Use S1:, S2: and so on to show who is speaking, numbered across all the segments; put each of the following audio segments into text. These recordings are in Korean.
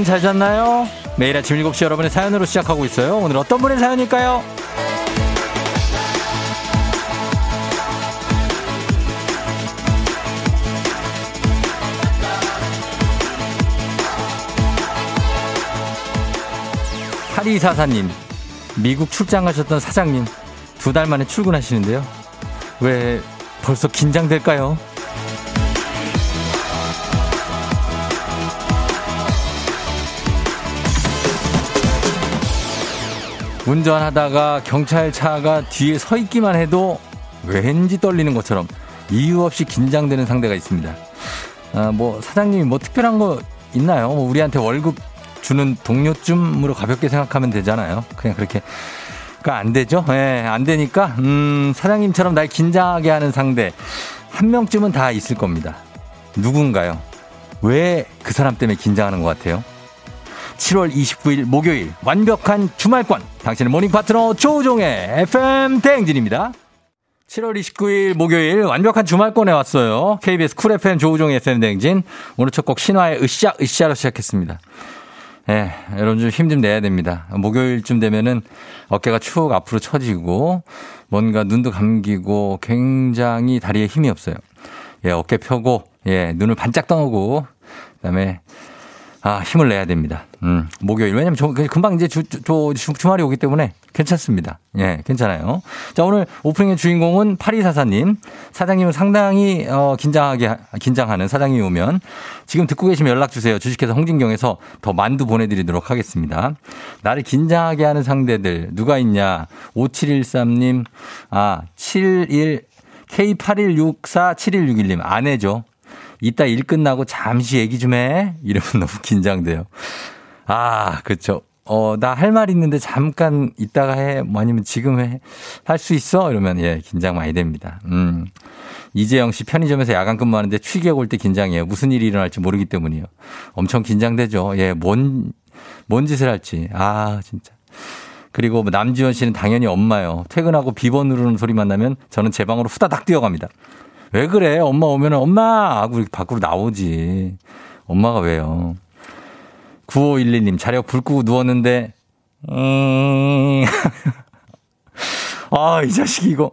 S1: 여러분 잘 잤나요? 매일 아침 7시 여러분의 사연으로 시작하고 있어요. 오늘 어떤 분의 사연일까요? 8244님, 미국 출장 가셨던 사장님, 두 달 만에 출근하시는데요. 왜 벌써 긴장될까요? 운전하다가 경찰차가 뒤에 서 있기만 해도 왠지 떨리는 것처럼 이유 없이 긴장되는 상대가 있습니다. 아, 뭐 사장님이 뭐 특별한 거 있나요? 뭐 우리한테 월급 주는 동료쯤으로 가볍게 생각하면 되잖아요. 그냥 그렇게 그러니까 안 되죠? 예, 네, 안 되니까 음, 사장님처럼 날 긴장하게 하는 상대 한 명쯤은 다 있을 겁니다. 누군가요? 왜 그 사람 때문에 긴장하는 것 같아요? 7월 29일 목요일 완벽한 주말권 당신의 모닝 파트너 조종의 FM 대행진입니다. 7월 29일 목요일 완벽한 주말권에 왔어요. KBS 쿨 FM 조우종의 FM 대행진 오늘 첫 곡 신화의 으쌰 으쌰로 시작했습니다. 예, 여러분 좀 힘 좀 내야 됩니다. 목요일쯤 되면은 어깨가 축 앞으로 처지고 뭔가 눈도 감기고 굉장히 다리에 힘이 없어요. 예, 어깨 펴고 예, 눈을 반짝 뜨고 그다음에 아, 힘을 내야 됩니다. 음, 목요일. 왜냐면 저, 금방 이제 주, 주, 주, 주말이 오기 때문에 괜찮습니다. 예, 괜찮아요. 자, 오늘 오프닝의 주인공은 파리사사님. 사장님은 상당히, 어, 긴장하게, 긴장하는 사장님이 오면 지금 듣고 계시면 연락 주세요. 주식회사 홍진경에서 더 만두 보내드리도록 하겠습니다. 나를 긴장하게 하는 상대들 누가 있냐. 5713님, 아, 71, K81647161님 아내죠. 이따 일 끝나고 잠시 얘기 좀 해. 이러면 너무 긴장돼요. 아, 그렇죠. 어, 나 할 말 있는데 잠깐 이따가 해. 뭐 아니면 지금 해. 할 수 있어? 이러면 예, 긴장 많이 됩니다. 음. 이재영 씨 편의점에서 야간 근무하는데 취객 올 때 긴장해요. 무슨 일이 일어날지 모르기 때문이요. 엄청 긴장되죠. 예, 뭔, 뭔 짓을 할지. 아, 진짜. 그리고 뭐 남지원 씨는 당연히 엄마요. 퇴근하고 비번 누르는 소리만 나면 저는 제 방으로 후다닥 뛰어갑니다. 왜 그래? 엄마 오면은 엄마! 하고 밖으로 나오지. 엄마가 왜요? 9512님, 자력 불 끄고 누웠는데, 음. 아, 이 자식 이거.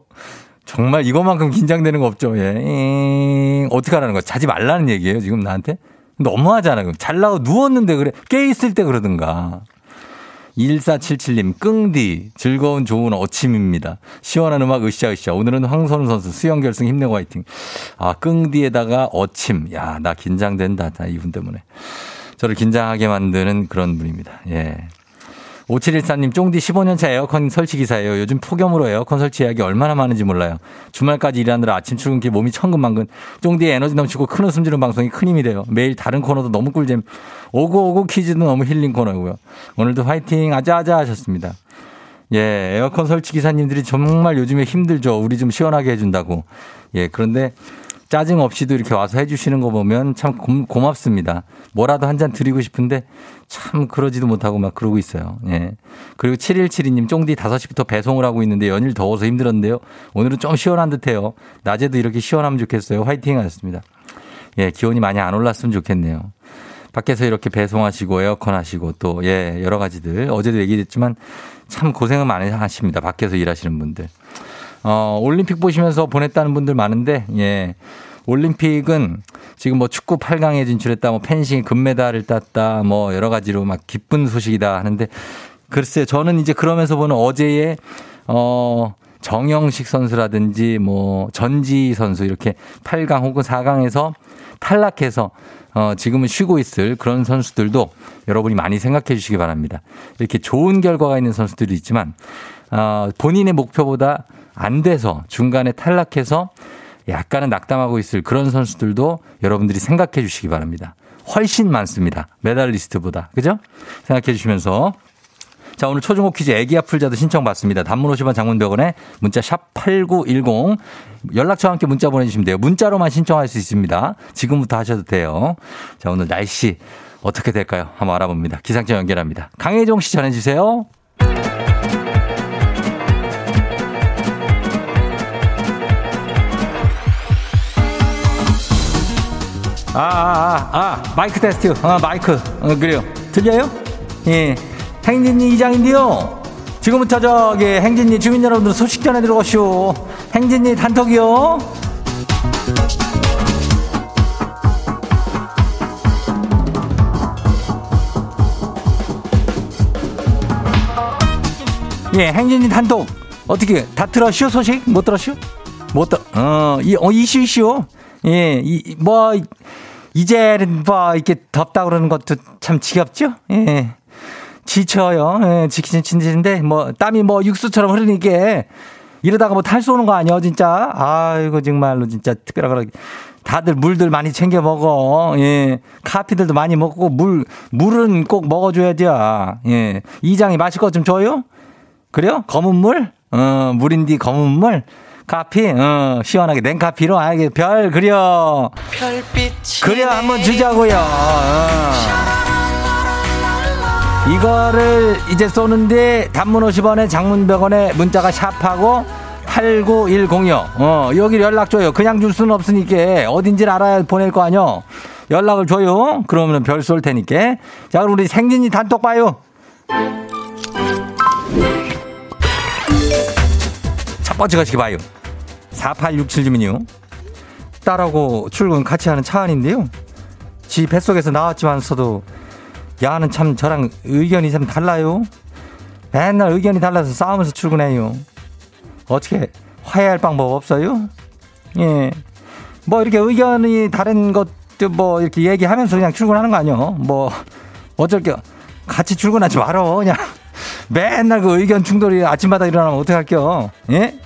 S1: 정말 이거만큼 긴장되는 거 없죠. 예. 음. 어떻게 하라는 거야? 자지 말라는 얘기예요, 지금 나한테? 너무하잖아. 잘 나고 누웠는데 그래. 깨 있을 때 그러든가. 1477님, 끙디. 즐거운 좋은 어침입니다. 시원한 음악 으쌰으쌰. 오늘은 황선우 선수 수영 결승 힘내고 화이팅. 아, 끙디에다가 어침. 야, 나 긴장된다. 다 이분 때문에. 저를 긴장하게 만드는 그런 분입니다. 예. 5714님, 쫑디 15년차 에어컨 설치 기사예요. 요즘 폭염으로 에어컨 설치 예약이 얼마나 많은지 몰라요. 주말까지 일하느라 아침 출근길 몸이 천근만근. 쫑디의 에너지 넘치고 큰 웃음 주는 방송이 큰 힘이 돼요. 매일 다른 코너도 너무 꿀잼. 오고 오고 퀴즈도 너무 힐링 코너고요. 오늘도 화이팅 아자아자 하셨습니다. 예, 에어컨 설치 기사님들이 정말 요즘에 힘들죠. 우리 좀 시원하게 해준다고. 예, 그런데 짜증 없이도 이렇게 와서 해주시는 거 보면 참 고, 맙습니다 뭐라도 한 잔 드리고 싶은데 참 그러지도 못하고 막 그러고 있어요. 예. 그리고 7172님 쫑디 5시부터 배송을 하고 있는데 연일 더워서 힘들었는데요. 오늘은 좀 시원한 듯해요. 낮에도 이렇게 시원하면 좋겠어요. 화이팅 하셨습니다. 예, 기온이 많이 안 올랐으면 좋겠네요. 밖에서 이렇게 배송하시고 에어컨 하시고 또 예, 여러 가지들 어제도 얘기했지만 참 고생을 많이 하십니다. 밖에서 일하시는 분들. 어, 올림픽 보시면서 보냈다는 분들 많은데, 예. 올림픽은 지금 뭐 축구 8강에 진출했다, 뭐 펜싱 금메달을 땄다, 뭐 여러 가지로 막 기쁜 소식이다 하는데, 글쎄, 저는 이제 그러면서 보는 어제의, 어, 정영식 선수라든지 뭐 전지 선수 이렇게 8강 혹은 4강에서 탈락해서 어, 지금은 쉬고 있을 그런 선수들도 여러분이 많이 생각해 주시기 바랍니다. 이렇게 좋은 결과가 있는 선수들이 있지만 어, 본인의 목표보다 안 돼서 중간에 탈락해서 약간은 낙담하고 있을 그런 선수들도 여러분들이 생각해 주시기 바랍니다. 훨씬 많습니다. 메달리스트보다. 그죠? 생각해 주시면서 자, 오늘 초중고 퀴즈 애기야 풀자도 신청받습니다. 단문 50원 장문병원에 문자 샵 8910 연락처와 함께 문자 보내주시면 돼요. 문자로만 신청할 수 있습니다. 지금부터 하셔도 돼요. 자, 오늘 날씨 어떻게 될까요? 한번 알아봅니다. 기상청 연결합니다. 강혜종 씨 전해주세요. 아, 아, 아, 아, 마이크 테스트. 어, 마이크. 어, 그래요. 들려요? 예. 행진이 이장인데요. 지금부터 저기 행진이 주민 여러분들 소식 전해드려오시오. 행진이 단톡이요. 예, 행진이 단톡. 어떻게, 다 들었슈? 소식? 못 들었슈? 못 들, 어, 이, 어, 이슈, 이슈. 예, 이, 뭐, 이제는 뭐, 이렇게 덥다 그러는 것도 참 지겹죠? 예. 지쳐요. 예, 지키진 진진데, 뭐, 땀이 뭐 육수처럼 흐르니까, 이러다가 뭐탈 쏘는 거 아니야, 진짜? 아이고, 정말로 진짜 특별하게. 다들 물들 많이 챙겨 먹어. 예. 카피들도 많이 먹고, 물, 물은 꼭 먹어줘야 돼. 예. 이장이 마실 것 좀 줘요? 그래요? 검은 물? 어, 물인디 검은 물? 카피? 어, 시원하게 냉카피로? 아, 이게 별, 그려. 별빛. 그려, 한번 주자고요. 어. 이거를 이제 쏘는데 단문 50원에 장문 100원에 문자가 샵하고 89106. 어, 여기 연락 줘요. 그냥 줄 수는 없으니까 어딘지를 알아야 보낼 거 아니요. 연락을 줘요. 그러면 별 쏠 테니까. 자, 그럼 우리 생진이 단톡 봐요. 첫 번째 가시기 봐요. 4867 주민요. 딸하고 출근 같이 하는 차 안인데요. 지 뱃속에서 나왔지만서도 야는 참 저랑 의견이 참 달라요. 맨날 의견이 달라서 싸우면서 출근해요. 어떻게 화해할 방법 없어요? 예. 뭐 이렇게 의견이 다른 것도 뭐 이렇게 얘기하면서 그냥 출근하는 거 아니요. 뭐 어쩔 게 같이 출근하지 말어. 그냥 맨날 그 의견 충돌이 아침마다 일어나면 어떡할게요. 예?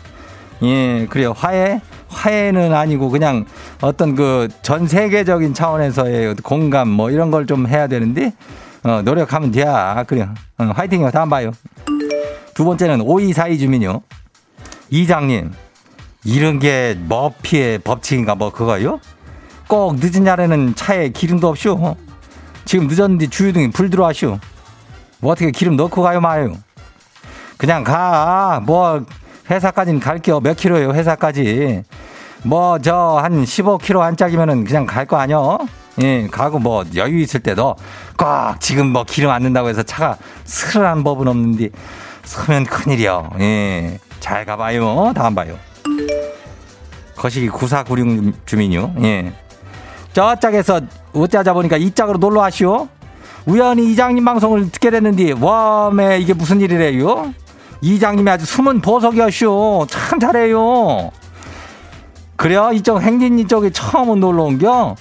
S1: 예, 그래요. 화해? 화해는 아니고 그냥 어떤 그 전 세계적인 차원에서의 공감 뭐 이런 걸 좀 해야 되는데 어, 노력하면 돼. 그래요. 어, 화이팅이요. 다음 봐요. 두 번째는 5242 주민요. 이장님, 이런 게 머피의 법칙인가 뭐 그거요? 꼭 늦은 날에는 차에 기름도 없쇼. 지금 늦었는데 주유등이 불 들어와쇼. 뭐 어떻게 기름 넣고 가요 마요? 그냥 가. 뭐 회사까지는 갈게요. 몇 킬로예요 회사까지. 뭐 저 한 15킬로 한 짝이면은 그냥 갈 거 아니요? 예, 가고 뭐 여유 있을 때도 꼭 지금 뭐 기름 안 넣는다고 해서 차가 스르한 법은 없는데 서면 큰일이요. 예. 잘 가봐요. 다음 봐요. 거시기 9496 주민요. 예. 저 짝에서 어쩌자 보니까 이 짝으로 놀러 왔시오. 우연히 이장님 방송을 듣게 됐는데 웜에 이게 무슨 일이래요? 이장님이 아주 숨은 보석이었쇼. 참 잘해요. 그래요? 이쪽 행진 이쪽에 처음 놀러 온겨?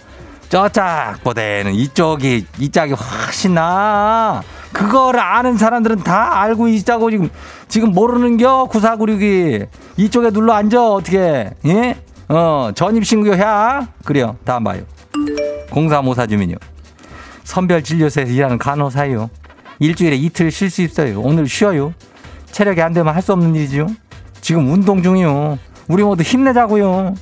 S1: 저짝보다는 이쪽이 이 짝이 훨씬 나. 그거를 아는 사람들은 다 알고 있자고 지금 지금 모르는겨 9496이 이쪽에 눌러 앉아 어떻게 예? 어 전입 신고 해 그래요 다음 봐요 0354 주민요 선별 진료소에서 일하는 간호사요 일주일에 이틀 쉴 수 있어요 오늘 쉬어요 체력이 안 되면 할 수 없는 일이죠 지금 운동 중이요 우리 모두 힘내자고요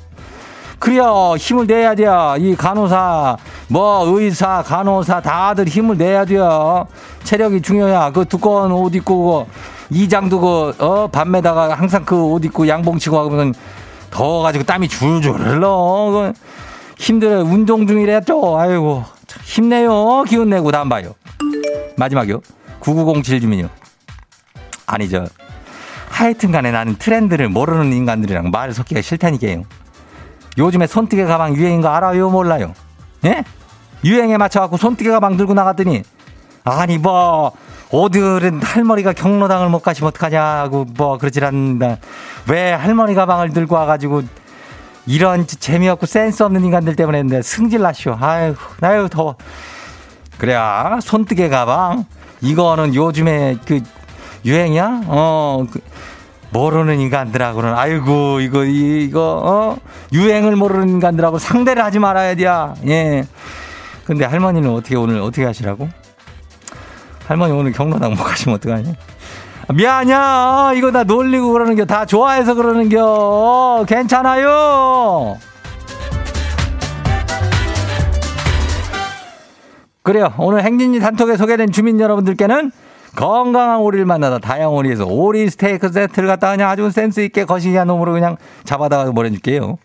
S1: 그래야 힘을 내야 돼요. 이 간호사, 뭐 의사, 간호사 다들 힘을 내야 돼요. 체력이 중요해. 그 두꺼운 옷 입고 그 이장도 그 어, 밤에다가 항상 그 옷 입고 양봉 치고 하면 더워 가지고 땀이 줄줄 흘러. 그 힘들어요. 운동 중이래죠. 아이고 힘내요. 기운 내고 다음 봐요. 마지막이요. 9907 주민요. 아니죠. 하여튼 간에 나는 트렌드를 모르는 인간들이랑 말 섞기가 싫다니까요. 요즘에 손뜨개 가방 유행인 거 알아요? 몰라요? 예? 유행에 맞춰갖고 손뜨개 가방 들고 나갔더니, 아니, 뭐, 오늘은 할머니가 경로당을 못 가시면 어떡하냐고, 뭐, 그러질 않는다. 왜 할머니 가방을 들고 와가지고, 이런 재미없고 센스 없는 인간들 때문에 했는데 승질 나시오. 아유, 아유, 더워. 그래야, 손뜨개 가방. 이거는 요즘에 그, 유행이야? 어, 그, 모르는 인간들하고는 아이고 이거 이거 어 유행을 모르는 인간들하고 상대를 하지 말아야 돼. 예. 근데 할머니는 어떻게 오늘 어떻게 하시라고? 할머니 오늘 경로당 못 가시면 어떡하냐? 미안이야. 이거 다 놀리고 그러는 게 다 좋아해서 그러는 겨. 괜찮아요. 그래요. 오늘 행진이 단톡에 소개된 주민 여러분들께는 건강한 오리를 만나다 다양 오리에서 오리 스테이크 세트를 갖다 그냥 아주 센스 있게 거시기한 놈으로 그냥 잡아다가 보내줄게요.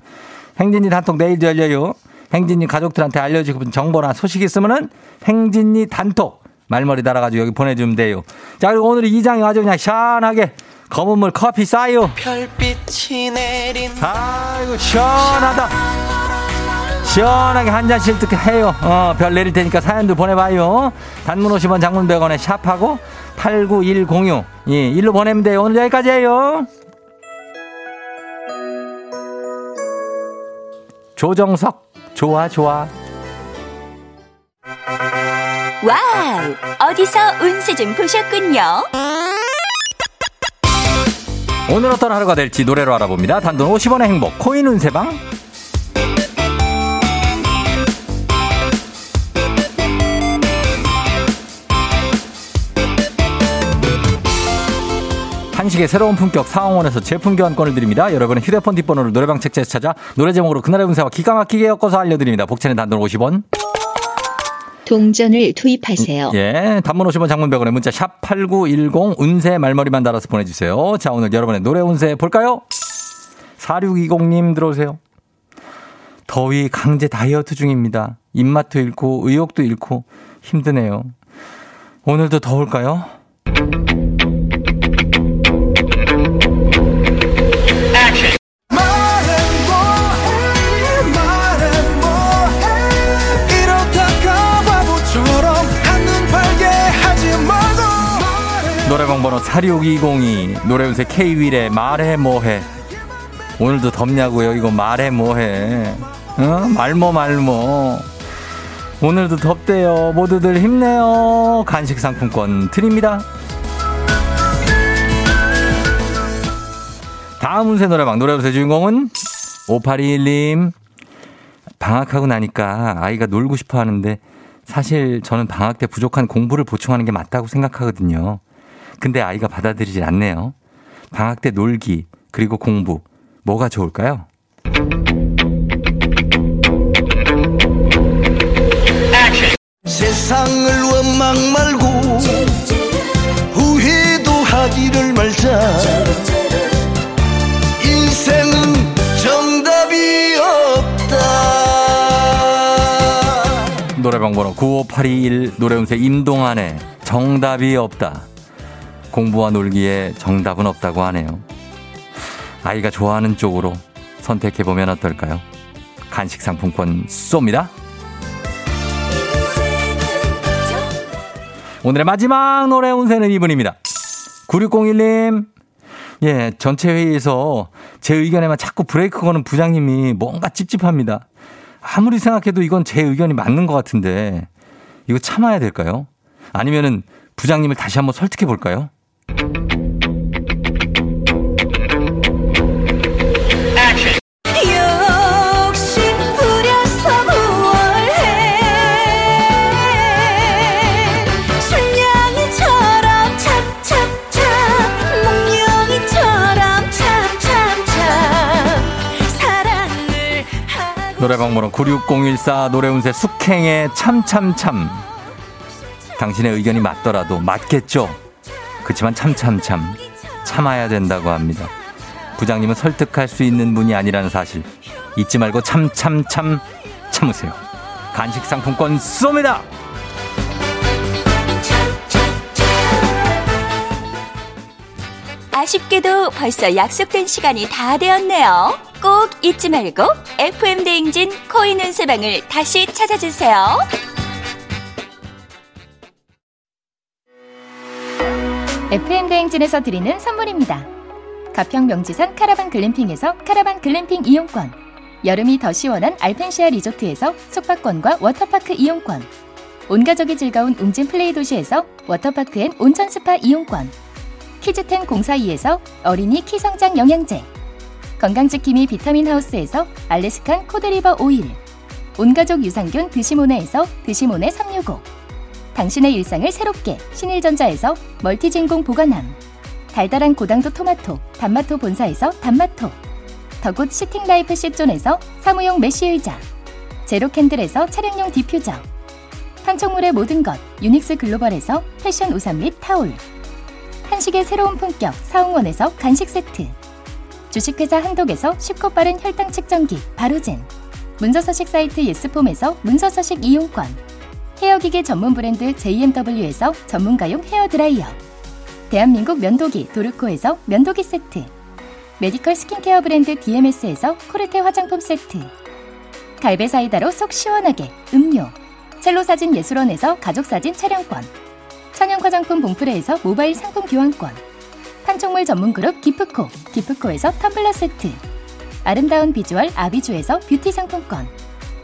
S1: 행진이 단톡 내일도 열려요. 행진이 가족들한테 알려주고 싶은 정보나 소식 있으면은 행진이 단톡 말머리 달아가지고 여기 보내주면 돼요. 자, 그리고 오늘 이장이 아주 그냥 시원하게 검은 물 커피 싸요. 별빛이 내린. 아이고, 시원하다. 시원하게 한 잔씩 듣게 해요. 어, 별 내릴 테니까 사연도 보내봐요. 단문 50원 장문 100원에 샵하고 89106. 예, 일로 보내면 돼요. 오늘 여기까지 해요. 조정석, 좋아, 좋아.
S2: Wow! 어디서 운세 좀 보셨군요.
S1: 오늘 어떤 하루가 될지 노래로 알아봅니다. 단돈 50원의 행복, 코인 운세방. 한식의 새로운 품격 사옹원에서 제품 교환권을 드립니다. 여러분의 휴대폰 뒷번호를 노래방 책자에서 찾아 노래 제목으로 그날의 운세와 기가 막히게 엮어서 알려드립니다. 복채는 단돈 50원.
S3: 동전을 투입하세요.
S1: 예, 단문 50원 장문 100원에 문자 샵 8910 운세 말머리만 달아서 보내주세요. 자, 오늘 여러분의 노래 운세 볼까요? 4620님 들어오세요. 더위 강제 다이어트 중입니다. 입맛도 잃고 의욕도 잃고 힘드네요. 오늘도 더울까요? 노래방 번호 46202 노래운세 K윌의 말해 뭐해. 오늘도 덥냐고요? 이거 말해 뭐해. 어? 말모 말모 오늘도 덥대요. 모두들 힘내요. 간식 상품권 드립니다. 다음 운세 노래방 노래운세 주인공은 5821님. 방학하고 나니까 아이가 놀고 싶어 하는데 사실 저는 방학 때 부족한 공부를 보충하는 게 맞다고 생각하거든요. 근데 아이가 받아들이질 않네요. 방학 때 놀기, 그리고 공부, 뭐가 좋을까요? 세상을 원망 말고 후회도 하기를 말자 인생은 정답이 없다 노래방 번호 95821 노래운세 임동환의 정답이 없다 공부와 놀기에 정답은 없다고 하네요. 아이가 좋아하는 쪽으로 선택해보면 어떨까요? 간식 상품권 쏩니다. 오늘의 마지막 노래 운세는 이분입니다. 9601님. 예, 전체 회의에서 제 의견에만 자꾸 브레이크 거는 부장님이 뭔가 찝찝합니다. 아무리 생각해도 이건 제 의견이 맞는 것 같은데 이거 참아야 될까요? 아니면은 부장님을 다시 한번 설득해 볼까요? 노래방 번호 96014 노래운세 숙행의 참참참. 당신의 의견이 맞더라도 맞겠죠? 그렇지만 참참참 참아야 된다고 합니다. 부장님은 설득할 수 있는 분이 아니라는 사실 잊지 말고 참참참 참으세요. 간식 상품권 쏩니다.
S2: 아쉽게도 벌써 약속된 시간이 다 되었네요. 꼭 잊지 말고 FM 대행진 코인 운세방을 다시 찾아주세요.
S4: FM 대행진에서 드리는 선물입니다. 가평 명지산 카라반 글램핑에서 카라반 글램핑 이용권. 여름이 더 시원한 알펜시아 리조트에서 숙박권과 워터파크 이용권. 온 가족이 즐거운 웅진 플레이도시에서 워터파크 and 온천 스파 이용권. 키즈텐 공사이에서 어린이 키성장 영양제. 건강지킴이 비타민 하우스에서 Alaskan cod liver oil. 온가족 유산균 드시모네에서 드시모네 365. 당신의 일상을 새롭게 신일전자에서 멀티진공 보관함 달달한 고당도 토마토 단마토 본사에서 단마토 더굿 시팅라이프 시존에서 사무용 mesh 의자 제로캔들에서 차량용 디퓨저 판촉물의 모든 것 유닉스 글로벌에서 패션 우산 및 타올 한식의 새로운 품격 사옹원에서 간식 세트 주식회사 한독에서 쉽고 빠른 혈당 측정기 바로젠 문서서식 사이트 예스폼에서 문서서식 이용권 헤어기계 전문 브랜드 JMW에서 전문가용 헤어드라이어. 대한민국 면도기 도르코에서 면도기 세트. medical skincare 브랜드 DMS에서 코르테 화장품 세트. 갈배 사이다로 속 시원하게 음료. 첼로 사진 예술원에서 가족 사진 촬영권. 천연 화장품 봉프레에서 모바일 상품 교환권. 판촉물 전문 그룹 기프코 기프코에서 텀블러 세트. 아름다운 비주얼 아비주에서 뷰티 상품권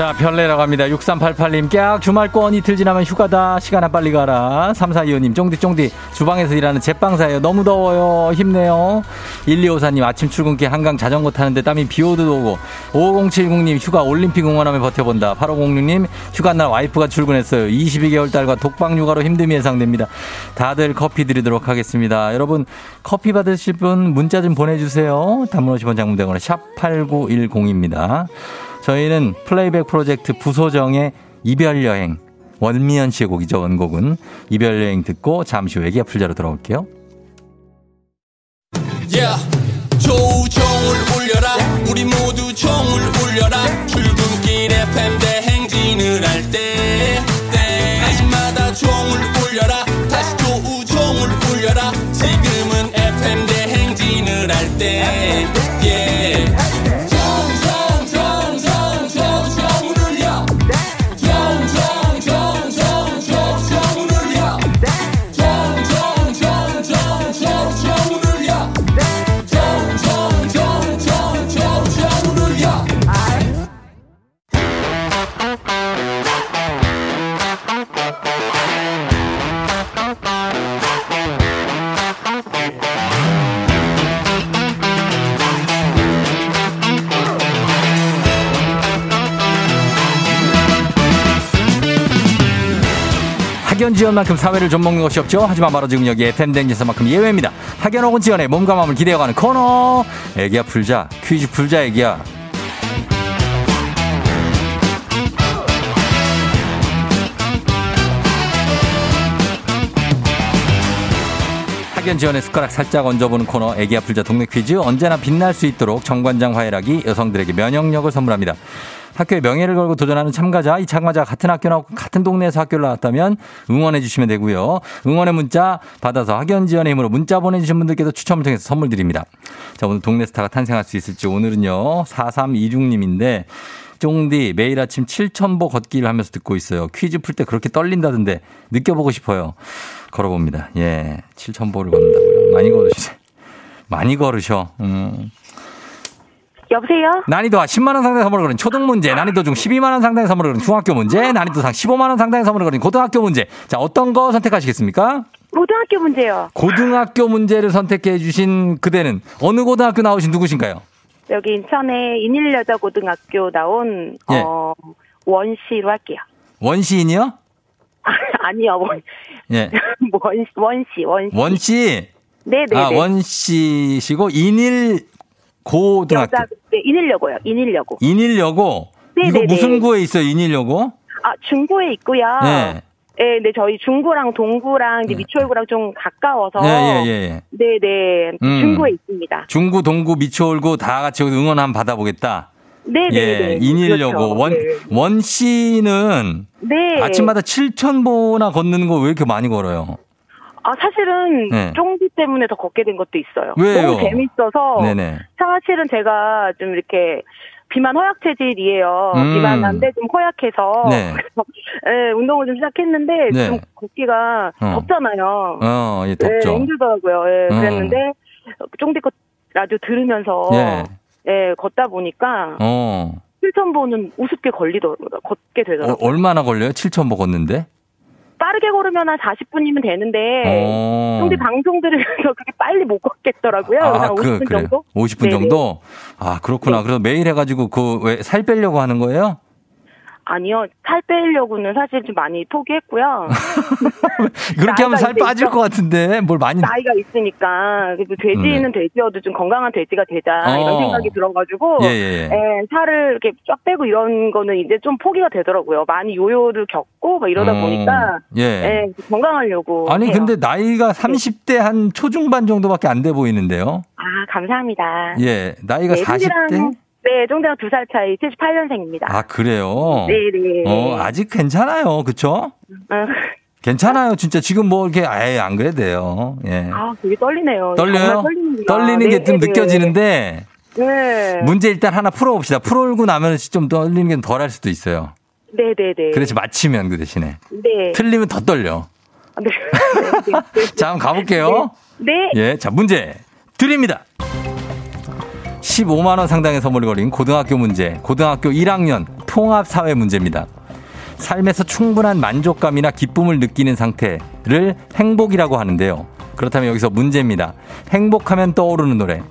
S1: 자, 별내라고 합니다. 6388님, 깍 주말권 이틀 지나면 휴가다. 시간아 빨리 가라. 3425님, 쫑디쫑디, 주방에서 일하는 제빵사예요. 너무 더워요. 힘내요. 1254님, 아침 출근길 한강 자전거 타는데 땀이 비 오듯 오고. 5070님, 휴가 올림픽 응원하며 버텨본다. 8506님, 휴가날 와이프가 출근했어요. 22개월 딸과 독방 육아로 힘듦이 예상됩니다. 다들 커피 드리도록 하겠습니다. 여러분, 커피 받으실 분 문자 좀 보내주세요. 단문 50원 장문대거나 샵8910입니다. 저희는 플레이백 프로젝트 부소정의 이별여행 원미연 씨의 곡이죠 원곡은. 이별여행 듣고 잠시 후 애기 풀자로 돌아올게요.
S3: yeah. 조우종을 울려라. 우리 모두 종을 울려라. 출근길 FM 대행진을 할때 종을 울려라. 다시 조우종을 울려라. 지금은 FM 대행진을 할때
S1: 지연만큼 사회를 좀 먹는 것이 없죠. 하지만 바로 지금 여기 FM 댕지에서만큼 예외입니다. 학연 혹은 지연의 몸과 마음을 기대어가는 코너. 애기야 풀자 퀴즈 풀자 애기야. 학연 지원의 숟가락 살짝 얹어보는 코너 애기야 풀자 동네 퀴즈 언제나 빛날 수 있도록 정관장 화해락이 여성들에게 면역력을 선물합니다. 학교에 명예를 걸고 도전하는 참가자, 이 참가자가 같은 학교 나오고 같은 동네에서 학교를 나왔다면 응원해 주시면 되고요. 응원의 문자 받아서 학연 지원의 힘으로 문자 보내주신 분들께도 추첨을 통해서 선물 드립니다. 자, 오늘 동네 스타가 탄생할 수 있을지 오늘은요, 4326님인데, 쫑디 매일 아침 7천보 걷기를 하면서 듣고 있어요. 퀴즈 풀 때 그렇게 떨린다던데 느껴보고 싶어요. 걸어봅니다. 예. 7천보를 걷는다고요. 많이 걸으시네. 많이 걸으셔. 음.
S5: 여보세요?
S1: 난이도 10만 원 상당의 선물을 거는 초등 문제, 난이도 중 12만 원 상당의 선물을 거는 중학교 문제, 난이도 상 15만 원 상당의 선물을 거는 고등학교 문제. 자, 어떤 거 선택하시겠습니까?
S5: 고등학교 문제요.
S1: 고등학교 문제를 선택해 주신 그대는 어느 고등학교 나오신 누구신가요?
S5: 여기 인천에 인일여자고등학교 나온
S1: 예.
S5: 어 원씨로 할게요.
S1: 원시인이요?
S5: 아, 아니요 원
S1: 예.
S5: 원, 원씨 원씨.
S1: 원 씨.
S5: 네네네.
S1: 아, 원 씨시고 인일 고등학교.
S5: 여자 네 인일여고요. 인일여고.
S1: 인일여고.
S5: 네,
S1: 이거
S5: 네, 네.
S1: 무슨 구에 있어요, 인일여고?
S5: 아 중구에 있고요.
S1: 예.
S5: 네, 네 저희 중구랑 동구랑 이제 미추홀구랑 좀 가까워서.
S1: 예, 예, 예.
S5: 네 네
S1: 음.
S5: 중구에 있습니다.
S1: 중구, 동구, 미추홀구 다 같이 응원 한번 받아보겠다.
S5: 네네네.
S1: 예, 인일여고.
S5: 그렇죠.
S1: 원,
S5: 네.
S1: 원 씨는
S5: 네.
S1: 아침마다 7,000보나 걷는 거 왜 이렇게 많이 걸어요?
S5: 아 사실은
S1: 네.
S5: 쫑디 때문에 더 걷게 된 것도 있어요.
S1: 왜요?
S5: 너무 재밌어서.
S1: 네네.
S5: 사실은 제가 좀 이렇게 비만 허약 체질이에요.
S1: 음.
S5: 비만한데 좀 허약해서
S1: 네.
S5: 그래서 예, 운동을 좀 시작했는데
S1: 네.
S5: 좀 걷기가
S1: 어.
S5: 덥잖아요.
S1: 어, 예,
S5: 예,
S1: 덥죠.
S5: 힘들더라고요. 예,
S1: 음.
S5: 그랬는데 쫑디 거 라디오 들으면서
S1: 예.
S5: 예, 걷다 보니까
S1: 어.
S5: 7,000보는 우습게 걸리더라고요. 걷게
S1: 어,
S5: 되더라고요.
S1: 얼마나 걸려요? 7,000보 걷는데?
S5: 빠르게 걸으면 한 40분이면 되는데
S1: 어.
S5: 쫑디 방송 들으면서 그렇게 빨리 못 걷겠더라고요.
S1: 아,
S5: 한
S1: 그,
S5: 50분
S1: 그래요?
S5: 정도?
S1: 50분
S5: 네네.
S1: 정도? 아, 그렇구나. 그래서 매일 해가지고 그 왜 살 빼려고 하는 거예요?
S5: 아니요. 살 빼려고는 사실 좀 많이 포기했고요.
S1: 그렇게 하면 살 빠질
S5: 있어.
S1: 것 같은데 뭘 많이
S5: 나이가 있으니까 그래도 돼지는 돼지여도 좀 건강한 돼지가 되자
S1: 네. 어.
S5: 이런 생각이 들어가지고
S1: 예, 예, 예.
S5: 예, 살을 이렇게 쫙 빼고 이런 거는 이제 좀 포기가 되더라고요. 많이 요요를 겪고 막 이러다
S1: 어,
S5: 보니까
S1: 예.
S5: 예, 건강하려고
S1: 아니
S5: 해요.
S1: 근데 나이가 30대 한 초중반 정도밖에 안 돼 보이는데요.
S5: 아 감사합니다.
S1: 예, 나이가
S5: 네,
S1: 40대?
S5: 네, 쫑디랑 두 살 차이 78년생입니다.
S1: 아 그래요.
S5: 네네.
S1: 어 아직 괜찮아요, 그쵸?
S5: 어,
S1: 괜찮아요, 진짜 지금 뭐 이렇게 아예 안 그래도 돼요. 예.
S5: 아, 되게 떨리네요.
S1: 떨려요?
S5: 떨리는
S1: 게좀
S5: 네,
S1: 느껴지는데
S5: 네.
S1: 문제 일단 하나 풀어봅시다. 풀고 나면 좀 떨리는 게 덜 할 수도 있어요.
S5: 네네네.
S1: 그렇지 맞히면 그 대신에
S5: 네.
S1: 틀리면 더 떨려.
S5: 네. 네. 네.
S1: 자, 한번 가볼게요.
S5: 네.
S1: 예, 자 문제 드립니다. 15만 원 상당의 선물이 걸린 고등학교 문제, 고등학교 1학년 통합 사회 문제입니다. 삶에서 충분한 만족감이나 기쁨을 느끼는 상태를 행복이라고 하는데요. 그렇다면 여기서 문제입니다. 행복하면 떠오르는 노래.